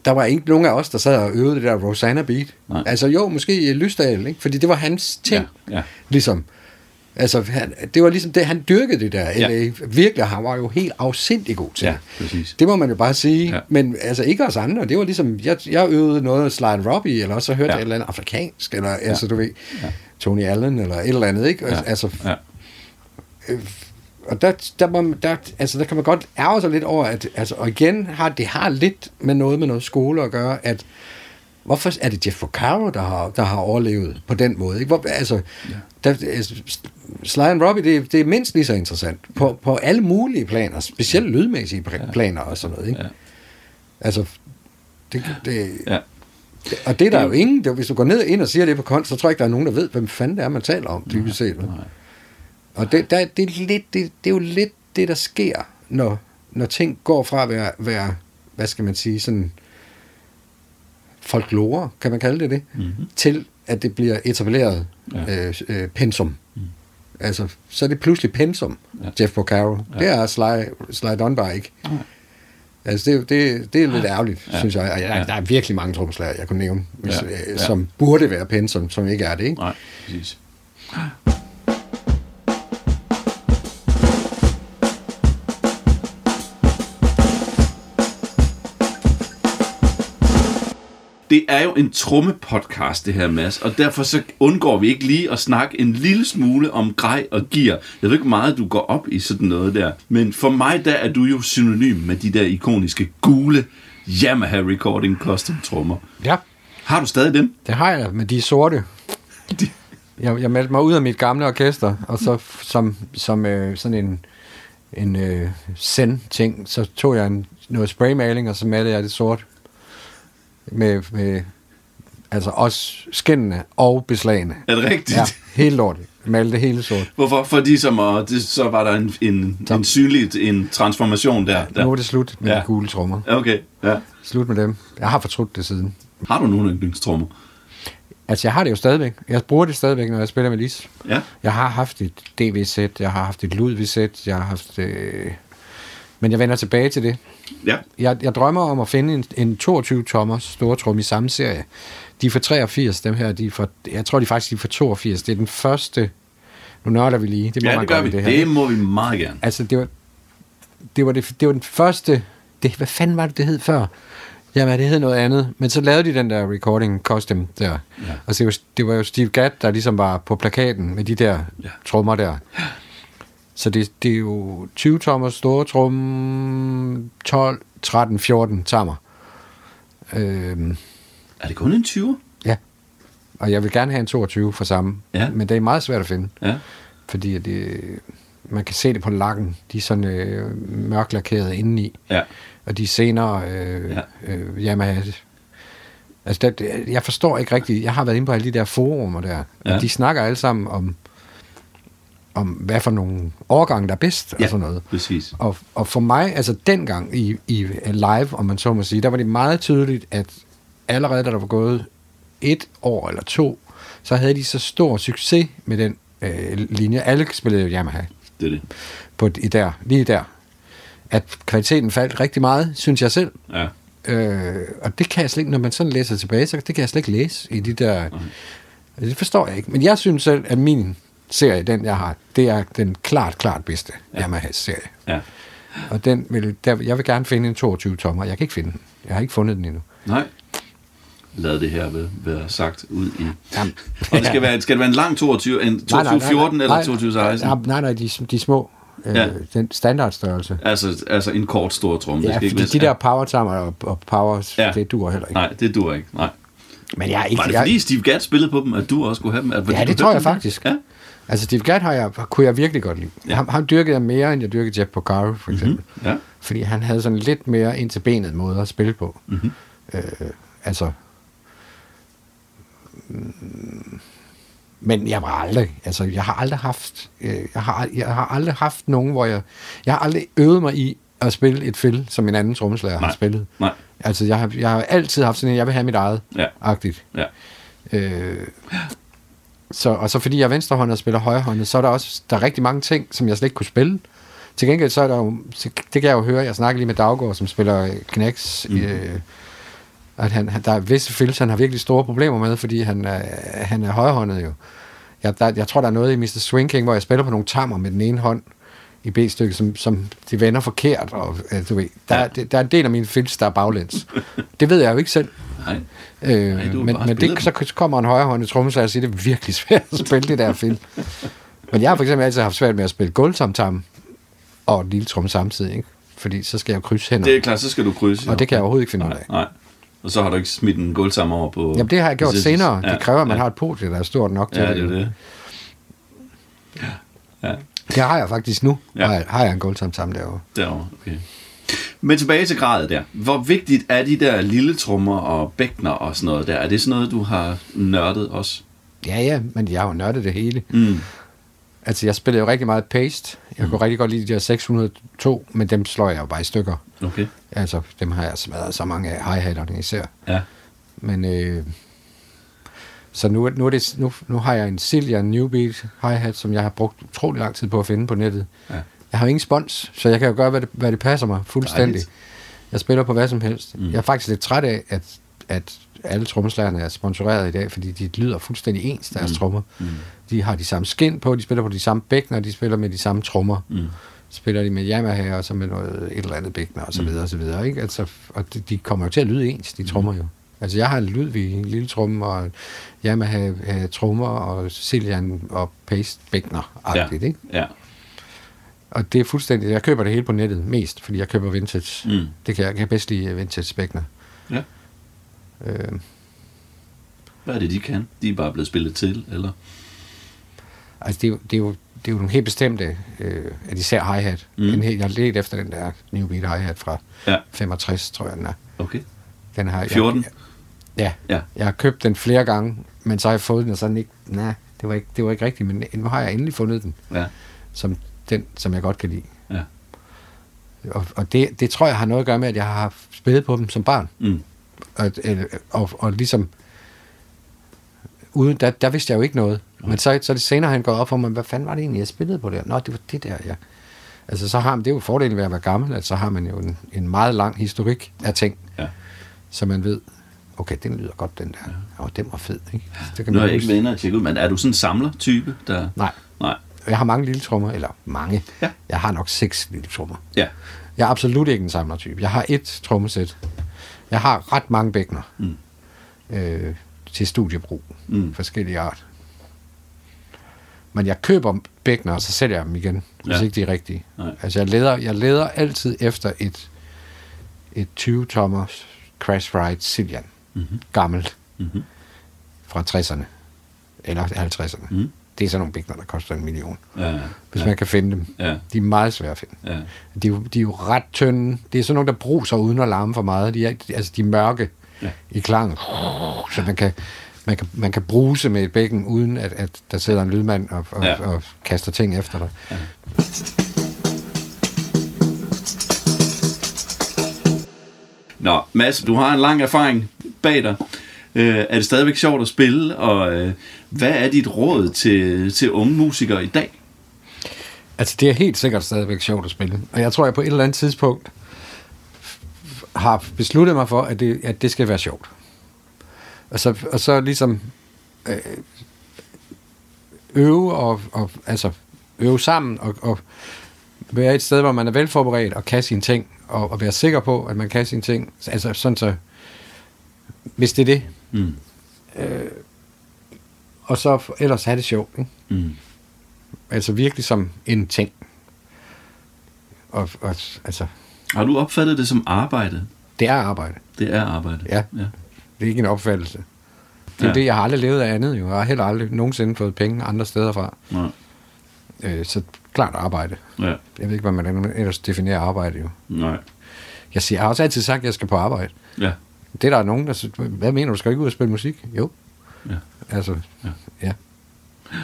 der var ikke nogen af os, der sad og øvede det der Rosanna Beat. Nej. Altså jo, måske Lysdal, ikke? fordi det var hans ting. Ja, ja. Ligesom. Altså, han, det var ligesom det, han dyrkede det der. Ja. Ja. Virkelig, han var jo helt afsindig god til. Ja, præcis. Det må man jo bare sige. Ja. Men altså ikke os andre. Det var ligesom, jeg, jeg øvede noget Slide Robbie, eller så hørte Ja. jeg et eller andet afrikansk, eller ja. altså du ved, ja. Tony Allen, eller et eller andet, ikke? Ja. Altså, Ja. og der, der, må, der, altså, der kan man godt ærge sig lidt over, at altså, og igen har det har lidt med noget med noget skole at gøre, at hvorfor er det Jeff Porcaro, der har, der har overlevet på den måde? Ikke? Hvor, altså, ja. der, altså, Sly and Robbie, det, det er mindst lige så interessant. På, på alle mulige planer, specielt lydmæssige pla- planer og sådan noget. Ikke? Ja. Altså, det, det, Ja. og det er der jo ingen, det, hvis du går ned ind og siger det på konst, så tror jeg ikke, der er nogen, der ved, hvem fanden det er, man taler om, dybest set. vel? Nej. Og det, der, det, er lidt, det, det er jo lidt det, der sker, når, når ting går fra at være, være, hvad skal man sige, sådan folklore, kan man kalde det det, Mm-hmm. til at det bliver etableret Ja. ja. øh, øh, pensum. Mm. Altså, så er det pludselig pensum, Ja. ja. Jeff Porcaro. Ja. Ja. Det er Sly, Sly Dunbar ikke. Nej. Altså, det, det, det er lidt ærgerligt, Ja. ja. synes jeg. Og jeg Ja. der er virkelig mange trommeslager, jeg kunne nævne, hvis, Ja. ja. Ja. øh, som burde være pensum, som ikke er det. Ikke? Nej, præcis. Det er jo en trommepodcast, det her, Mads, og derfor så undgår vi ikke lige at snakke en lille smule om grej og gear. Jeg ved ikke, meget du går op i sådan noget der, men for mig, der er du jo synonym med de der ikoniske gule Yamaha Recording Custom trommer. Ja, Har du stadig dem? det har jeg, men de er sorte. De- Jeg, jeg meldte mig ud af mit gamle orkester, og så som, som øh, sådan en, en øh, send-ting, så tog jeg en, noget spraymaling, og så malede jeg det sort. Med, med altså også skinnene og beslagene. Er det rigtigt? Ja, helt lortet. Malte det hele sort. Hvorfor? Fordi som, og det, så var der en, en, en synlig en transformation der. der. Nu er det slut med Ja. de gule trommer. Okay, ja. Slut med dem. Jeg har fortrudt det siden. Har du nogle yndlingstrommer? Altså, jeg har det jo stadigvæk. Jeg bruger det stadigvæk, når jeg spiller med Lis. Ja. Jeg har haft et DV-sæt, jeg har haft et Ludwig-sæt, jeg har haft... Øh... Men jeg vender tilbage til det. Ja. Jeg, jeg drømmer om at finde en, en 22-tommer store trum i samme serie. De er fra 83, dem her. De er fra, jeg tror, de faktisk de er fra 82. Det er den første... Nu nørder vi lige. Det må Ja, man det gør vi. Det, her. det må vi meget gerne. Altså, det var, det var, det, det var den første... Det, hvad fanden var det, det hed før? Jamen, det hed noget andet. Men så lavede de den der recording costume der. Ja. Og det var, det var jo Steve Gadd, der ligesom var på plakaten med de der Ja. ja. trommer der. Så det, det er jo 20 tommer store trum, 12, 13, 14 tammer. Øhm, Er det kun en 20? ja. Og jeg vil gerne have en 22 for samme. Ja. Men det er meget svært at finde. Ja. Fordi det, man kan se det på lakken. De er sådan øh, mørklakerede indeni. Ja. Og de senere øh, Ja. øh, Yamaha... Altså, det, det- jeg forstår ikke rigtigt. Jeg har været inde på alle de der forumer der. Ja. Ja. De snakker alle sammen om, om hvad for nogle årgange, der er bedst Ja, og sådan noget. præcis. Og, og for mig, altså dengang i, i live, om man så må sige, der var det meget tydeligt, at allerede da der var gået et år eller to, så havde de så stor succes med den øh, linje. Alle spillede Yamaha Det er det. på, i der, lige der. At kvaliteten faldt rigtig meget, synes jeg selv. Ja. Øh, og det kan jeg slet ikke, når man sådan læser tilbage, så det kan jeg slet ikke læse i de der... Okay. Det forstår jeg ikke. Men jeg synes selv, at min serie, den jeg har, det er den klart, klart bedste ja. Yamaha-serie. Ja. Og den vil, der, jeg vil gerne finde en 22-tommer. Jeg kan ikke finde den. Jeg har ikke fundet den endnu. Nej. Lad det her være, sagt ud i... Jamen, Og det skal, være, skal det være en lang 22, en 2214 eller 2216? Nej, nej, nej, de, de små. Øh, Ja. Den standardstørrelse. Altså, altså en kort stor trum. Ja, fordi de der power tammer og, og power, Ja. det dur heller ikke. Nej, det dur ikke. Nej. Men jeg er ikke... Var det jeg, fordi Steve Gadd spillede på dem, at du også kunne have dem? At, Ja, det tror jeg dem? faktisk. Ja. Altså, Steve Gadd har jeg, kunne jeg virkelig godt lide. Ja. Ham, ham dyrkede jeg mere, end jeg dyrkede Jeff Porcaro, for eksempel. Mm, ja. Fordi han havde sådan lidt mere ind til benet måde at spille på. Mhm. Øh, altså... mm, Men jeg var aldrig, altså jeg har aldrig haft, øh, jeg har, jeg har aldrig haft nogen, hvor jeg, jeg har aldrig øvet mig i at spille et fil, som en anden trommeslager har spillet. Nej. Altså jeg har, jeg har altid haft sådan en, jeg vil have mit eget, Ja. agtigt. Ja. Øh, så, og så fordi jeg er venstrehåndet og spiller højrehåndet, så er der også der er rigtig mange ting, som jeg slet ikke kunne spille. Til gengæld så er der jo, det kan jeg jo høre, jeg snakker lige med Daggaard, som spiller Knacks, mm. øh, at han, der er visse filter, han har virkelig store problemer med, fordi han er, han er højrehåndet jo. Jeg, der, jeg tror, der er noget i Mr. Swing King, hvor jeg spiller på nogle tammer med den ene hånd i B-stykket, som, som de vender forkert, og øh, du ved, der, Ja. ja. der, der er en del af mine filter, der er baglæns. det ved jeg jo ikke selv. Nej. Øh, Nej, men men det, så kommer en højrehåndet trommeslager og siger, det er virkelig svært at spille det der film. men jeg har for eksempel altid haft svært med at spille gulvtamtam og en lille tromme samtidig, ikke? fordi så skal jeg jo krydse hænder, Det er klart, så skal du krydse. og det kan jeg overhovedet ikke finde ud af. nej. Og så har du ikke smidt en gulvsammer over på... Jamen det har jeg gjort på- senere. Ja, Det kræver, at man ja. har et podie, der er stort nok til Ja, det er det. Ja, Det har jeg faktisk nu. Ja. Har, jeg, har jeg en gulvtamtam derovre. derovre. Okay. Men tilbage til gradet der. Hvor vigtigt er de der lille trommer og bækner og sådan noget der? Er det sådan noget, du har nørdet også? Ja, ja, men jeg har jo nørdet det hele. Mm. Altså, jeg spillede jo rigtig meget paste. Jeg kunne rigtig godt lide de der 602, men dem slår jeg jo bare i stykker. Okay. Altså, dem har jeg smadret så mange af hi-hatterne især. Ja. Men øh, så nu, nu, er det, nu, nu har jeg en Silja Newbeat hi-hat, som jeg har brugt utrolig lang tid på at finde på nettet. Ja. Jeg har ingen spons, så jeg kan jo gøre, hvad det, hvad det passer mig fuldstændig. Dejligt. Jeg spiller på hvad som helst. Mm. Mm. Jeg er faktisk lidt træt af, at, at alle trommeslagerne er sponsoreret i dag, fordi de lyder fuldstændig ens, deres mm. trommer. Mm. De har de samme skin på, de spiller på de samme bækner, de spiller med de samme trommer. Mm. Spiller de med Yamaha og så med noget, et eller andet bækner og så Mm. videre og så videre. Ikke? Altså, og de, de kommer jo til at lyde ens, de trommer jo. Altså, jeg har en Ludvig, en lille tromme, og Yamaha øh, trommer, og Cecilian og Pace Bækner, Ja. ikke? Ja. Og det er fuldstændig, jeg køber det hele på nettet mest, fordi jeg køber vintage. Mm. Det kan jeg, jeg kan bedst lide vintage Bækner. Ja. Øh, Hvad er det, de kan? De er bare blevet spillet til, eller? altså, det er, jo, det, er jo, det er jo nogle helt bestemte, øh, at især hi-hat. Mm. En helt, jeg har let efter den der New Beat hi-hat fra Ja. 65, tror jeg, den er. Okay. Den har, 14? Jeg, ja, Ja. jeg har købt den flere gange, men så har jeg fået den, og sådan ikke, nej, det var ikke, det var ikke rigtigt, men nu har jeg endelig fundet den, Ja. som den, som jeg godt kan lide. Ja. Og, og det, det tror jeg har noget at gøre med, at jeg har spillet på dem som barn. Mm. Og, og, og, og ligesom, uden, der, der vidste jeg jo ikke noget. Men så, så det senere han gået op for mig, hvad fanden var det egentlig, jeg spillede på der? Nå, det var det der, ja. Altså, så har man, det er jo fordelen ved at være gammel, at så har man jo en, en meget lang historik af ting, Ja. så man ved, okay, den lyder godt, den der. Ja. Og den var fed, ikke? Det kan Nu har jeg ikke været inde og tjekke ud, men er du sådan en samler-type, der... Nej, Nej. jeg har mange lille trommer, eller mange. Ja. Jeg har nok seks lille trommer. Ja. Jeg er absolut ikke en samlertype. Jeg har et trommesæt. Jeg har ret mange bækkener Mm. øh, til studiebrug. Mm. Forskellige art. Men jeg køber bækkener, og så sælger jeg dem igen, hvis Ja. ikke de er rigtige. Nej. Altså jeg leder, jeg leder altid efter et, et 20-tommer Crash Ride Cillian. Mhm. Gammelt. Mhm. Fra 60'erne. Eller 50'erne. Mm. Det er sådan nogle bækkener, der koster en million. Ja. Hvis ja. man kan finde dem. Ja. De er meget svære at finde. Ja. De er, jo, de er jo ret tynde. Det er sådan nogle, der bruser uden at larme for meget. De er, altså, de er mørke Ja. ja. i klangen. Så man kan, man, kan, man kan bruse med et bækken, uden at, at der sidder en lydmand og, og, Ja. ja. og kaster ting efter dig. Nå, Mads, du har en lang erfaring bag dig. Øh, er det stadigvæk sjovt at spille, og øh, hvad er dit råd til, til unge musikere i dag? Altså, det er helt sikkert stadigvæk sjovt at spille. Og jeg tror, jeg på et eller andet tidspunkt har besluttet mig for, at det, at det skal være sjovt. Og så, og så ligesom øh, øve og, og altså øve sammen og, og være et sted, hvor man er velforberedt og kan sine ting, og, og være sikker på, at man kan sine ting. Altså sådan så, hvis det er det. Mm. Og så ellers have det sjovt. Ikke? Mm. Altså virkelig som en ting. Og, og altså, Har du opfattet det som arbejde? det er arbejde. Det er arbejde. Ja. ja. Det er ikke en opfattelse. Det er ja. det, jeg har aldrig levet af andet jo. Jeg har heller aldrig nogensinde fået penge andre steder fra. Nej. Øh, så klart arbejde. Ja. Jeg ved ikke, hvad man ellers definerer arbejde jo. Nej. Jeg, siger, jeg har også altid sagt, at jeg skal på arbejde. Ja. Det er der nogen, der siger, hvad mener du, skal ikke ud og spille musik? Jo. Ja. Altså, Ja. ja. ja.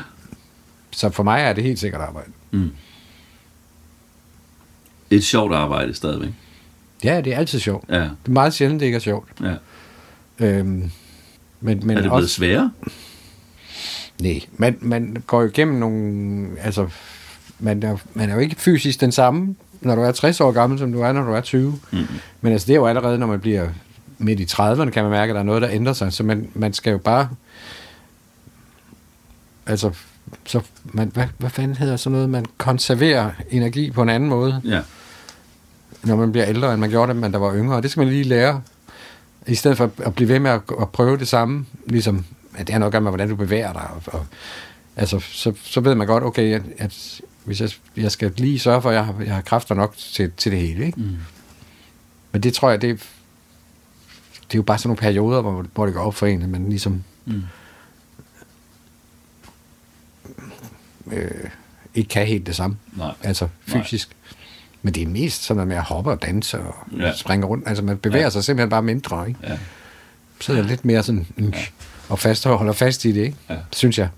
Så for mig er det helt sikkert arbejde. Mm. Et sjovt arbejde stadigvæk. Ja, det er altid sjovt. Ja. Det er meget sjældent, det ikke er sjovt. ja. Øhm, men, men er det blevet også, sværere? Nej, man, man går jo igennem nogle... Altså, man er, man er jo ikke fysisk den samme, når du er 60 år gammel, som du er, når du er 20. Mm. Men altså, det er jo allerede, når man bliver midt i 30'erne, kan man mærke, at der er noget, der ændrer sig. Så man, man skal jo bare... Altså, så man, hvad, hvad fanden hedder sådan noget? Man konserverer energi på en anden måde, Ja. når man bliver ældre, end man gjorde det, men der var yngre. Og det skal man lige lære. I stedet for at blive ved med at, at prøve det samme, ligesom, at det har noget at gøre med, hvordan du bevæger dig. Og, og, altså, så, så ved man godt, okay, at, at hvis jeg, jeg skal lige sørge for, at jeg har, jeg har kræfter nok til, til det hele. Ikke? Mm. Men det tror jeg, det, er- det er jo bare sådan nogle perioder, hvor, hvor det går op for en, at man ligesom Mm. øh, ikke kan helt det samme. Nej. Altså fysisk. Nej. Men det er mest sådan noget med at hoppe og danse og Ja. springe rundt. Altså man bevæger Ja. sig simpelthen bare mindre. Ikke? Ja. Så er det lidt mere sådan, mm, ja. og fast holder fast i det, ikke? Ja. synes jeg.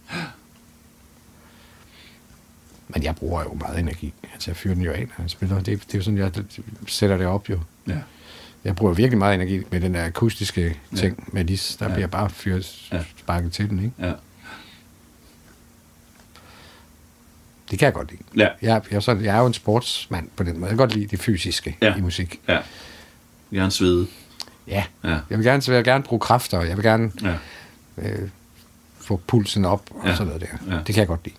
Men jeg bruger jo meget energi. Altså jeg fyrer den jo af, når jeg spiller. Det, det er jo sådan, jeg sætter det op jo. Ja. Jeg bruger virkelig meget energi med den der akustiske ting ja. med lis. Der Ja. ja. bliver bare fyret Ja. ja. sparket til den, ikke? Ja. Det kan jeg godt lide. Ja. Jeg, jeg, sådan, jeg er jo en sportsmand på den måde. Jeg kan godt lide det fysiske Ja. ja. i musik. Ja. Gerne svede. Ja. Ja. Jeg vil gerne, så vil jeg gerne bruge kræfter, og jeg vil gerne Ja. øh, få pulsen op og Ja. ja. sådan noget der. Ja. Ja. Det kan jeg godt lide.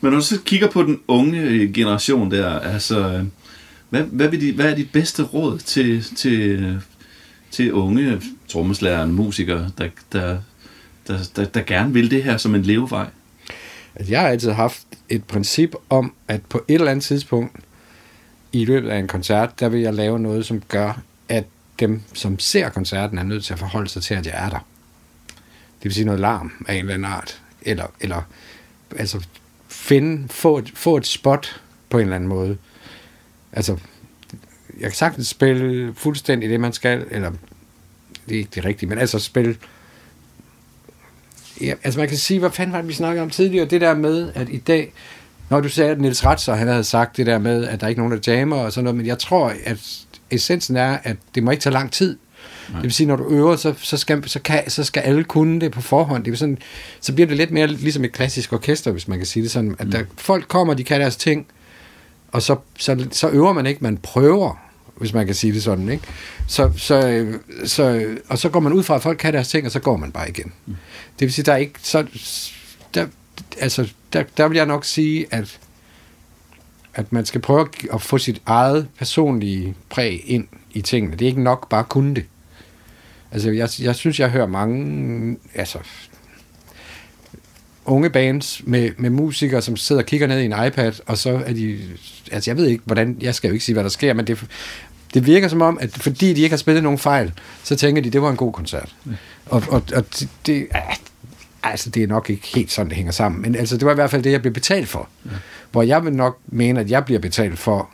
Men når du så kigger på den unge generation der, altså, hvad, hvad, vil de, hvad er dit bedste råd til, til, til unge trommeslagere, musikere, der, der, der, der, der gerne vil det her som en levevej? at jeg har altid haft et princip om, at på et eller andet tidspunkt i løbet af en koncert, der vil jeg lave noget, som gør, at dem, som ser koncerten, er nødt til at forholde sig til, at jeg er der. Det vil sige noget larm af en eller anden art. Eller, eller altså finde, få et, få et spot på en eller anden måde. Altså, jeg kan sagtens spille fuldstændig det, man skal, eller det er ikke det rigtige, men altså spille Ja, altså man kan sige, hvad fanden var det, vi snakkede om tidligere, det der med, at i dag, når du sagde, at Niels Ratzer, han havde sagt det der med, at der er ikke nogen, der jammer og sådan noget, men jeg tror, at essensen er, at det må ikke tage lang tid. Nej. Det vil sige, når du øver, så, så, skal, så, kan, så skal alle kunne det på forhånd. Det er sådan, så bliver det lidt mere ligesom et klassisk orkester, hvis man kan sige det sådan, at der, folk kommer, de kan deres ting, og så, så, så øver man ikke, man prøver, hvis man kan sige det sådan, ikke? Så, så, så, og så går man ud fra, at folk kan deres ting, og så går man bare igen. Mm. Det vil sige, der er ikke, så, der, altså, der, der vil jeg nok sige, at, at man skal prøve at- at få sit eget personlige præg ind i tingene. Det er ikke nok bare at kunne det. Altså, jeg, jeg synes, jeg hører mange, altså, unge bands med, med musikere, som sidder og kigger ned i en iPad, og så er de, altså jeg ved ikke, hvordan, jeg skal jo ikke sige, hvad der sker, men det, det virker som om, at fordi de ikke har spillet nogen fejl, så tænker de, det var en god koncert. Og, og, og det, altså det er nok ikke helt sådan, det hænger sammen, men altså det var i hvert fald det, jeg blev betalt for. Ja. Hvor jeg vil nok mene, at jeg bliver betalt for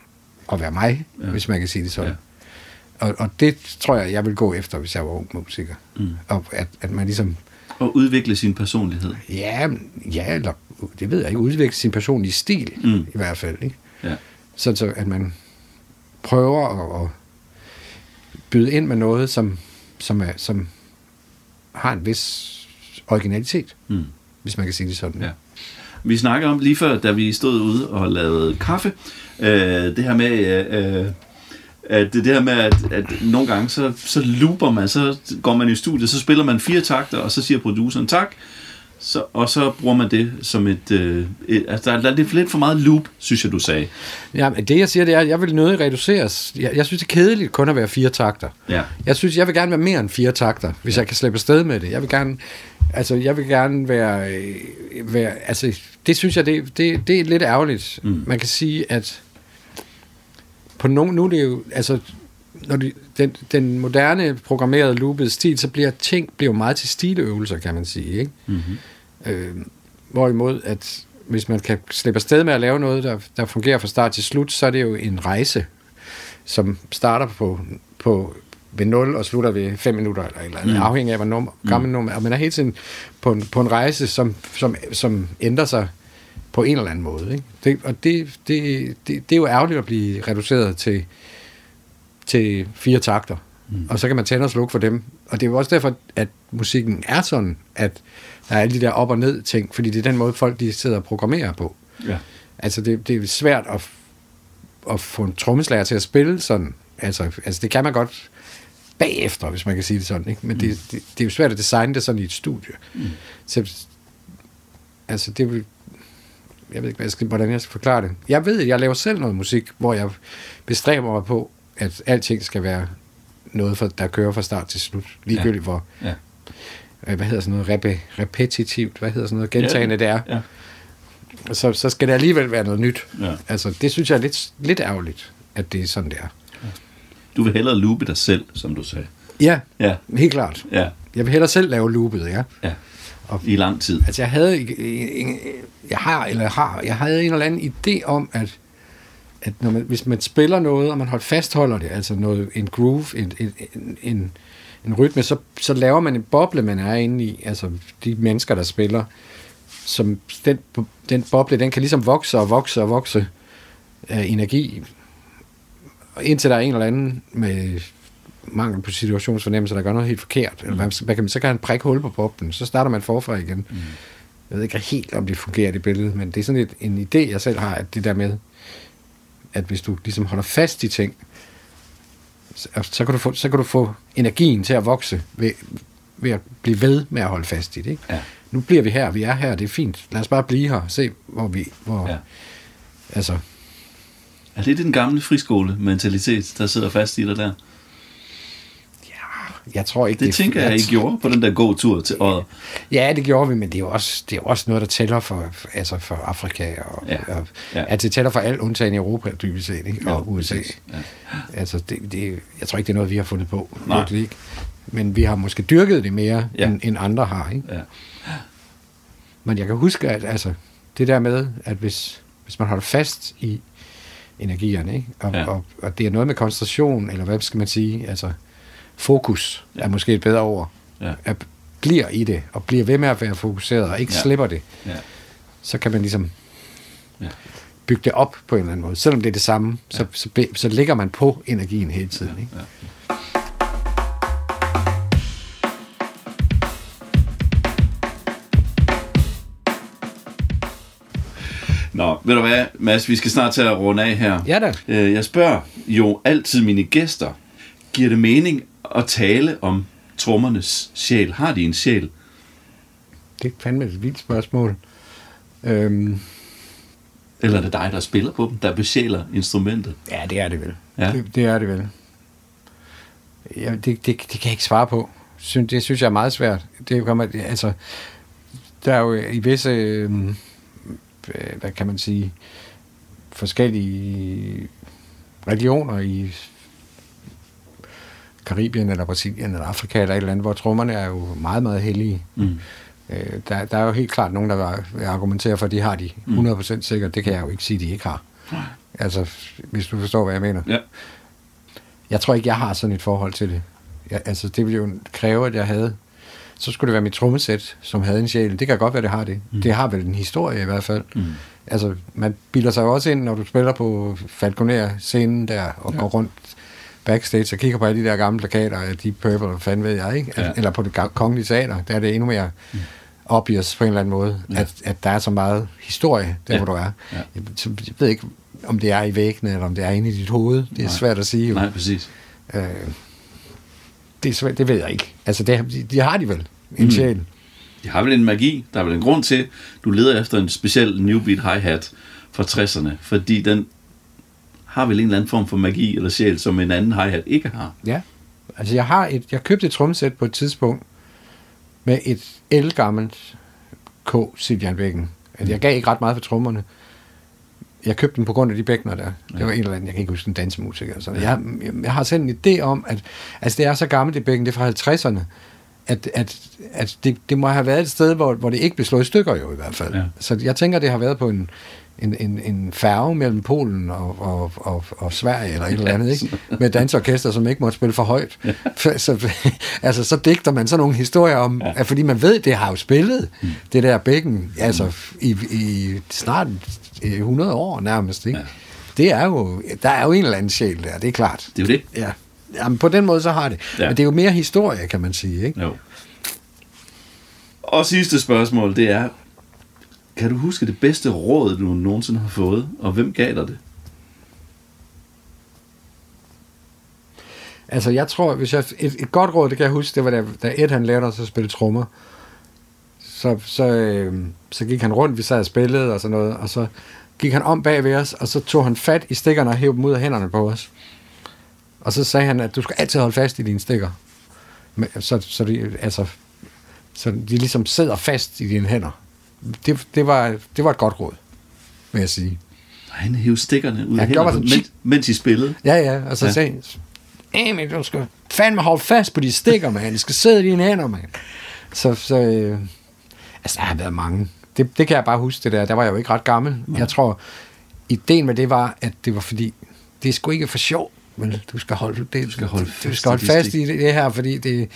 at være mig, ja. hvis man kan sige det sådan. Ja. Ja. Og, og det tror jeg, jeg vil gå efter, hvis jeg var ung musiker. Mm. Og at, at man ligesom Og udvikle sin personlighed. Ja, ja, eller det ved jeg ikke, udvikle sin personlige stil, Mm. i hvert fald. Ikke? Ja. Sådan så, at man prøver at, at byde ind med noget, som, som, er, som har en vis originalitet, Mm. hvis man kan sige det sådan. Ja. Vi snakker om lige før, da vi stod ude og lavede kaffe, øh, det her med, øh, øh, at det her med, at, at nogle gange, så, så looper man, så går man i studiet, så spiller man fire takter, og så siger produceren tak, så, og så bruger man det som et, øh, et altså der, er- der er lidt for meget loop, synes jeg, du sagde. Ja, det jeg siger, det er, at jeg vil nødig reduceres. Jeg, jeg synes, det er kedeligt kun at være fire takter. Ja. Jeg synes, jeg vil gerne være mere end fire takter, hvis jeg kan slippe afsted med det. Jeg vil gerne, altså, jeg vil gerne være, øh, være altså, det synes jeg, det, det, det er lidt ærgerligt. Mm. Man kan sige, at på nogen, nu er det jo, altså, når de, den, den moderne programmerede loopede stil, så bliver ting bliver meget til stiløvelser, kan man sige, ikke? Mm-hmm. Øh, hvorimod, at hvis man kan slippe afsted med at lave noget, der, der fungerer fra start til slut, så er det jo en rejse, som starter på, på ved 0 og slutter ved 5 minutter, eller, eller Mm. mm. afhængig af, hvor nummer, gammel nummer, og man er hele tiden på en, på en rejse, som, som, som ændrer sig på en eller anden måde. Ikke? Det, og det, det, det, det er jo ærgerligt at blive reduceret til, til fire takter. Mm. Og så kan man tænde og slukke for dem. Og det er jo også derfor, at musikken er sådan, at der er alle de der op- og ned ting, fordi det er den måde, folk de sidder og programmerer på. Ja. Altså, det, det er svært at, at få en trommeslager til at spille sådan. Altså, altså, det kan man godt bagefter, hvis man kan sige det sådan. Ikke? Men mm. det, det, det er jo svært at designe det sådan i et studie. Mm. Så, altså, det vil... Jeg ved ikke, hvad jeg skal, hvordan jeg skal forklare det. Jeg ved, at jeg laver selv noget musik, hvor jeg bestræber mig på, at alting skal være noget, for, der kører fra start til slut. Ligegyldigt hvor, Ja. øh, hvad hedder sådan noget, Repe, repetitivt, hvad hedder sådan noget, gentagende det er. Ja. Så, så skal det alligevel være noget nyt. Ja. Altså, det synes jeg er lidt, lidt ærgerligt, at det er sådan, det er. Du vil hellere loope dig selv, som du sagde. Ja, Ja, helt klart. ja, Jeg vil hellere selv lave loopet, ja. ja. Og- I lang tid. Altså, jeg havde, ikke- en- jeg har, eller har, jeg havde en eller anden idé om, at, at når man, hvis man spiller noget, og man holdt fastholder det, altså noget, en groove, en, en, en, en, rytme, så, så laver man en boble, man er inde i, altså de mennesker, der spiller, som den, den boble, den kan ligesom vokse og vokse og vokse af energi, indtil der er en eller anden med mangel på situationsfornemmelse, der gør noget helt forkert, eller hvad, hvad kan man, så kan han prikke hul på boblen, så starter man forfra igen. Mm. Jeg ved ikke helt, om det fungerer det billede, men det er sådan et, en idé, jeg selv har, at det der med, at hvis du ligesom holder fast i ting, så, så, kan, du få, så kan du få energien til at vokse ved, ved at blive ved med at holde fast i det. Ikke? Ja. Nu bliver vi her, vi er her, det er fint. Lad os bare blive her, se hvor vi, hvor, ja. altså, Er det den gamle friskole-mentalitet, der sidder fast i dig der? Jeg tror ikke, Det, det tænker jeg, I gjorde på den der god tur til Odder. Ja, det gjorde vi, men det er jo også, det er også noget, der tæller for, altså for Afrika. Og, Ja, og, ja. At det tæller for alt, undtagen Europa, dybest set, ikke? og USA. præcis. Ja. Altså, det, det, jeg tror ikke, det er noget, vi har fundet på. Nej. Virkelig ikke. Men vi har måske dyrket det mere, Ja. ja. end, end andre har. Ikke? Ja. Men jeg kan huske, at altså, det der med, at hvis, hvis man holder fast i energierne, ikke? Og, Ja. ja. og, og det er noget med koncentration, eller hvad skal man sige, altså fokus Ja. ja. er måske et bedre ord, Ja. at bliver i det, og bliver ved med at være fokuseret, og ikke Ja. ja. slipper det, Ja. så kan man ligesom Ja. bygge det op på en eller anden måde. Selvom det er det samme, ja. så, så, be- så ligger man på energien hele tiden. Ikke? Ja. Nå, ved du hvad, Mads, vi skal snart til at runde af her. Ja da. Øh, Jeg spørger jo altid mine gæster, giver det mening at tale om trommernes sjæl? Har de en sjæl? Det er fandme et vildt spørgsmål. Øhm, Eller er det dig, der spiller på dem, der besjæler instrumentet? ja, det er det vel. Ja. Det, det er det vel. Ja, det, det, det kan jeg ikke svare på. Synes, det synes jeg er meget svært. Det kommer, altså, der er jo i visse, øh, hvad kan man sige, forskellige religioner i Karibien eller Brasilien eller Afrika eller et eller andet, hvor trommerne er jo meget, meget hellige. Mm. Øh, der, der er jo helt klart nogen, der vil- argumentere for, at de har de 100% sikkert. Det kan jeg jo ikke sige, de ikke har. Altså, hvis du forstår, hvad jeg mener. Ja. Jeg tror ikke, jeg har sådan et forhold til det. Jeg, altså, det ville jo kræve, at jeg havde... Så skulle det være mit trommesæt, som havde en sjæl. Det kan godt være, det har det. Mm. Det har vel en historie i hvert fald. Mm. Altså, man bilder sig jo også ind, når du spiller på Falconer-scenen der, og ja. går rundt backstage og kigger på alle de der gamle plakater af Deep Purple, hvad fanden ved jeg, ikke? Ja. Ja. Eller på det kongelige teater, der er det endnu mere mm. obvious på en eller anden måde, Ja. at, at der er så meget historie, der Ja. hvor du er. Ja. Jeg, jeg ved ikke, om det er i væggene, eller om det er inde i dit hoved. Det er Nej. svært at sige. Jo. Nej, præcis. Øh, det, er svært, det ved jeg ikke. Altså, det, de, de har de vel, en mm. sjæl. De har vel en magi. Der er vel en grund til, du leder efter en speciel New Beat Hi-Hat fra 60'erne, fordi den har vel en eller anden form for magi eller sjæl, som en anden hi-hat ikke har. Ja. Altså, jeg har et, jeg købte et trommesæt på et tidspunkt med et elgammelt K. Siljan Bækken. Altså, jeg gav ikke ret meget for trommerne. Jeg købte dem på grund af de bækkener der. Det var en eller anden, jeg kan ikke huske, en dansemusiker. Så jeg, jeg har selv en idé om, at altså, det er så gammelt, det bækken, det er fra 50'erne, at, at, at det, det må have været et sted, hvor, hvor det ikke blev slået i stykker jo i hvert fald. Ja. Så jeg tænker, det har været på en, en, en, en færge mellem Polen og, og, og, og Sverige eller et eller andet, ikke? med dansorkester, som ikke måtte spille for højt. Så, altså, så digter man sådan nogle historier om, Ja. at fordi man ved, det har jo spillet, mm. det der bækken, altså i, i snart øh, 100 år nærmest. Ikke? Ja. Det er jo, der er jo en eller anden sjæl der, det er klart. Det er jo det. Ja. Jamen, på den måde så har det. Ja. Men det er jo mere historie, kan man sige. Ikke? Jo. Og sidste spørgsmål, det er, kan du huske det bedste råd, du nogensinde har fået, og hvem gav dig det? Altså, jeg tror, hvis jeg, et, et godt råd, det kan jeg huske, det var da, da Ed han lærte os at spille trommer. Så, så, øh, så gik han rundt, vi sad og spillede og sådan noget, og så gik han om bag ved os, og så tog han fat i stikkerne og hævde dem ud af hænderne på os. Og så sagde han, at du skal altid holde fast i dine stikker. Men, så, så, de, altså, så de ligesom sidder fast i dine hænder. Det, det, var, det var et godt råd, vil jeg sige. Og han hævde stikkerne ud Ja, af hænderne, sådan, mens, mens I spillede. Ja, ja, og så Ja. ja. sagde Emil, du skal fandme holde fast på de stikker, mand. De skal sidde i dine hænder, mand. Så, så øh, altså, der har været mange. Det, det kan jeg bare huske, det der. Der var jeg jo ikke ret gammel. Nej. Jeg tror, ideen med det var, at det var fordi, det er sgu ikke for sjov, men du skal holde, det, Du skal holde du fast skal holde fast i det, det her, fordi det,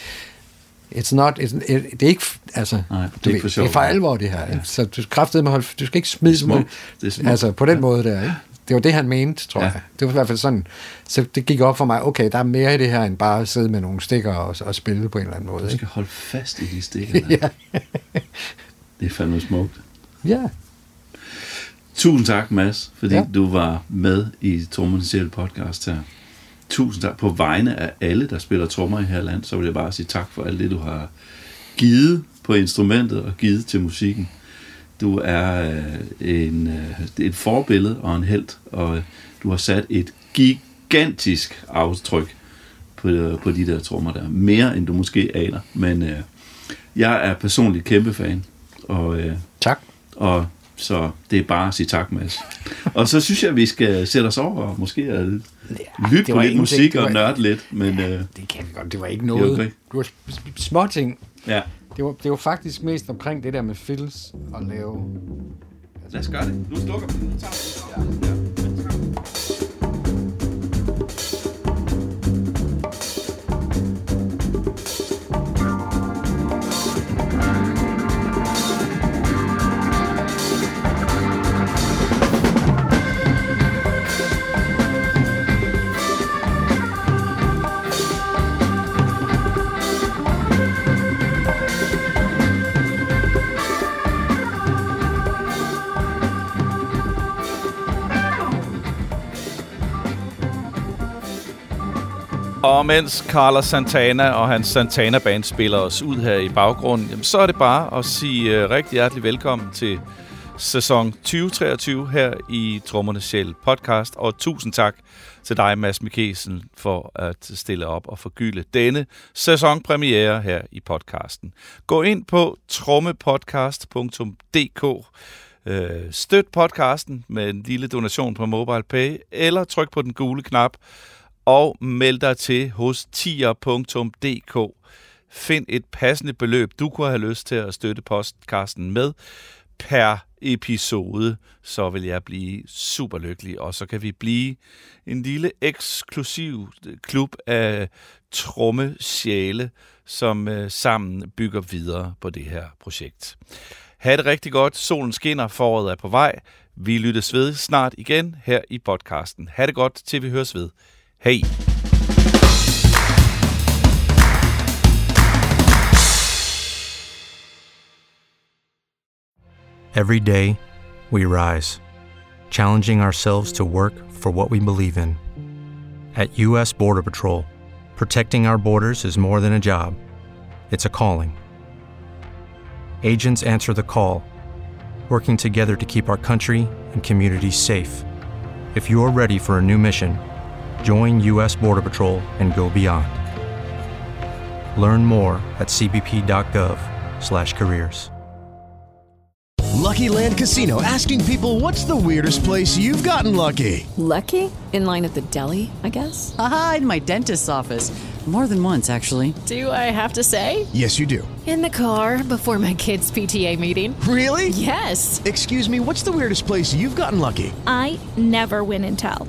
It's not, it's, it, det er ikke, altså, Nej, det er ikke for sjov. Det er for alvor, det her. Ja. Så du skal kraftedeme med holde, du skal ikke smide smukt. Altså, på den ja. måde der, ikke? Det var det, han mente, tror Ja. jeg. Det var i hvert fald sådan. Så det gik op for mig, okay, der er mere i det her, end bare at sidde med nogle stikker og, og spille på en eller anden måde. Du Ikke? skal holde fast i de stikker. der. Ja. Det er fandme smukt. ja. Tusind tak, Mads, fordi ja. Du var med i Sjæl podcast her. Tusind tak på vegne af alle, der spiller trommer i her land. Så vil jeg bare sige tak for alt det, du har givet på instrumentet og givet til musikken. Du er øh, en, øh, et forbillede og en held, og øh, du har sat et gigantisk aftryk på, på de der trommer der. Mere end du måske aner. Men øh, jeg er personligt kæmpe fan. Og, øh, Tak. og så det er bare at sige tak, Mads. og så synes jeg, at vi skal sætte os over og måske at lytte det på var lidt musik Det og var- nørde lidt. Men øh, Det kan vi godt. Det var ikke Det noget. er okay. Det var sm- små ting. ja, Det var, det var faktisk mest omkring det der med fills og lave... lad os gøre det. Nu slukker vi. Nu tager vi det. Ja. Og mens Carlos Santana og hans Santana Band spiller os ud her i baggrunden, jamen, så er det bare at sige øh, rigtig hjertelig velkommen til sæson 2023 her i Trommernes Sjæl podcast. Og tusind tak til dig, Mads Mikkelsen, for at stille op og forgylde denne sæsonpremiere her i podcasten. Gå ind på trommepodcast.dk øh, Støt podcasten med en lille donation på MobilePay, eller tryk på den gule knap, og meld dig til hos tier.dk. Find et passende beløb, du kunne have lyst til at støtte podcasten med per episode, så vil jeg blive super lykkelig, og så kan vi blive en lille eksklusiv klub af tromme sjæle, som øh, sammen bygger videre på det her projekt. Ha' det rigtig godt. Solen skinner, foråret er på vej. Vi lyttes ved snart igen her i podcasten. Ha' det godt, til vi høres ved. Hej! Every day, we rise, challenging ourselves to work for what we believe in. At U.S. Border Patrol, protecting our borders is more than a job, it's a calling. Agents answer the call, working together to keep our country and communities safe. If you're ready for a new mission, join U.S. Border Patrol and go beyond. Learn more at cbp.gov/careers. Lucky Land Casino asking people what's the weirdest place you've gotten lucky? Lucky? In line at the deli, I guess? Aha, in my dentist's office. More than once, actually. Do I have to say? Yes, you do. In the car before my kids' PTA meeting. Really? Yes. Excuse me, what's the weirdest place you've gotten lucky? I never win and tell.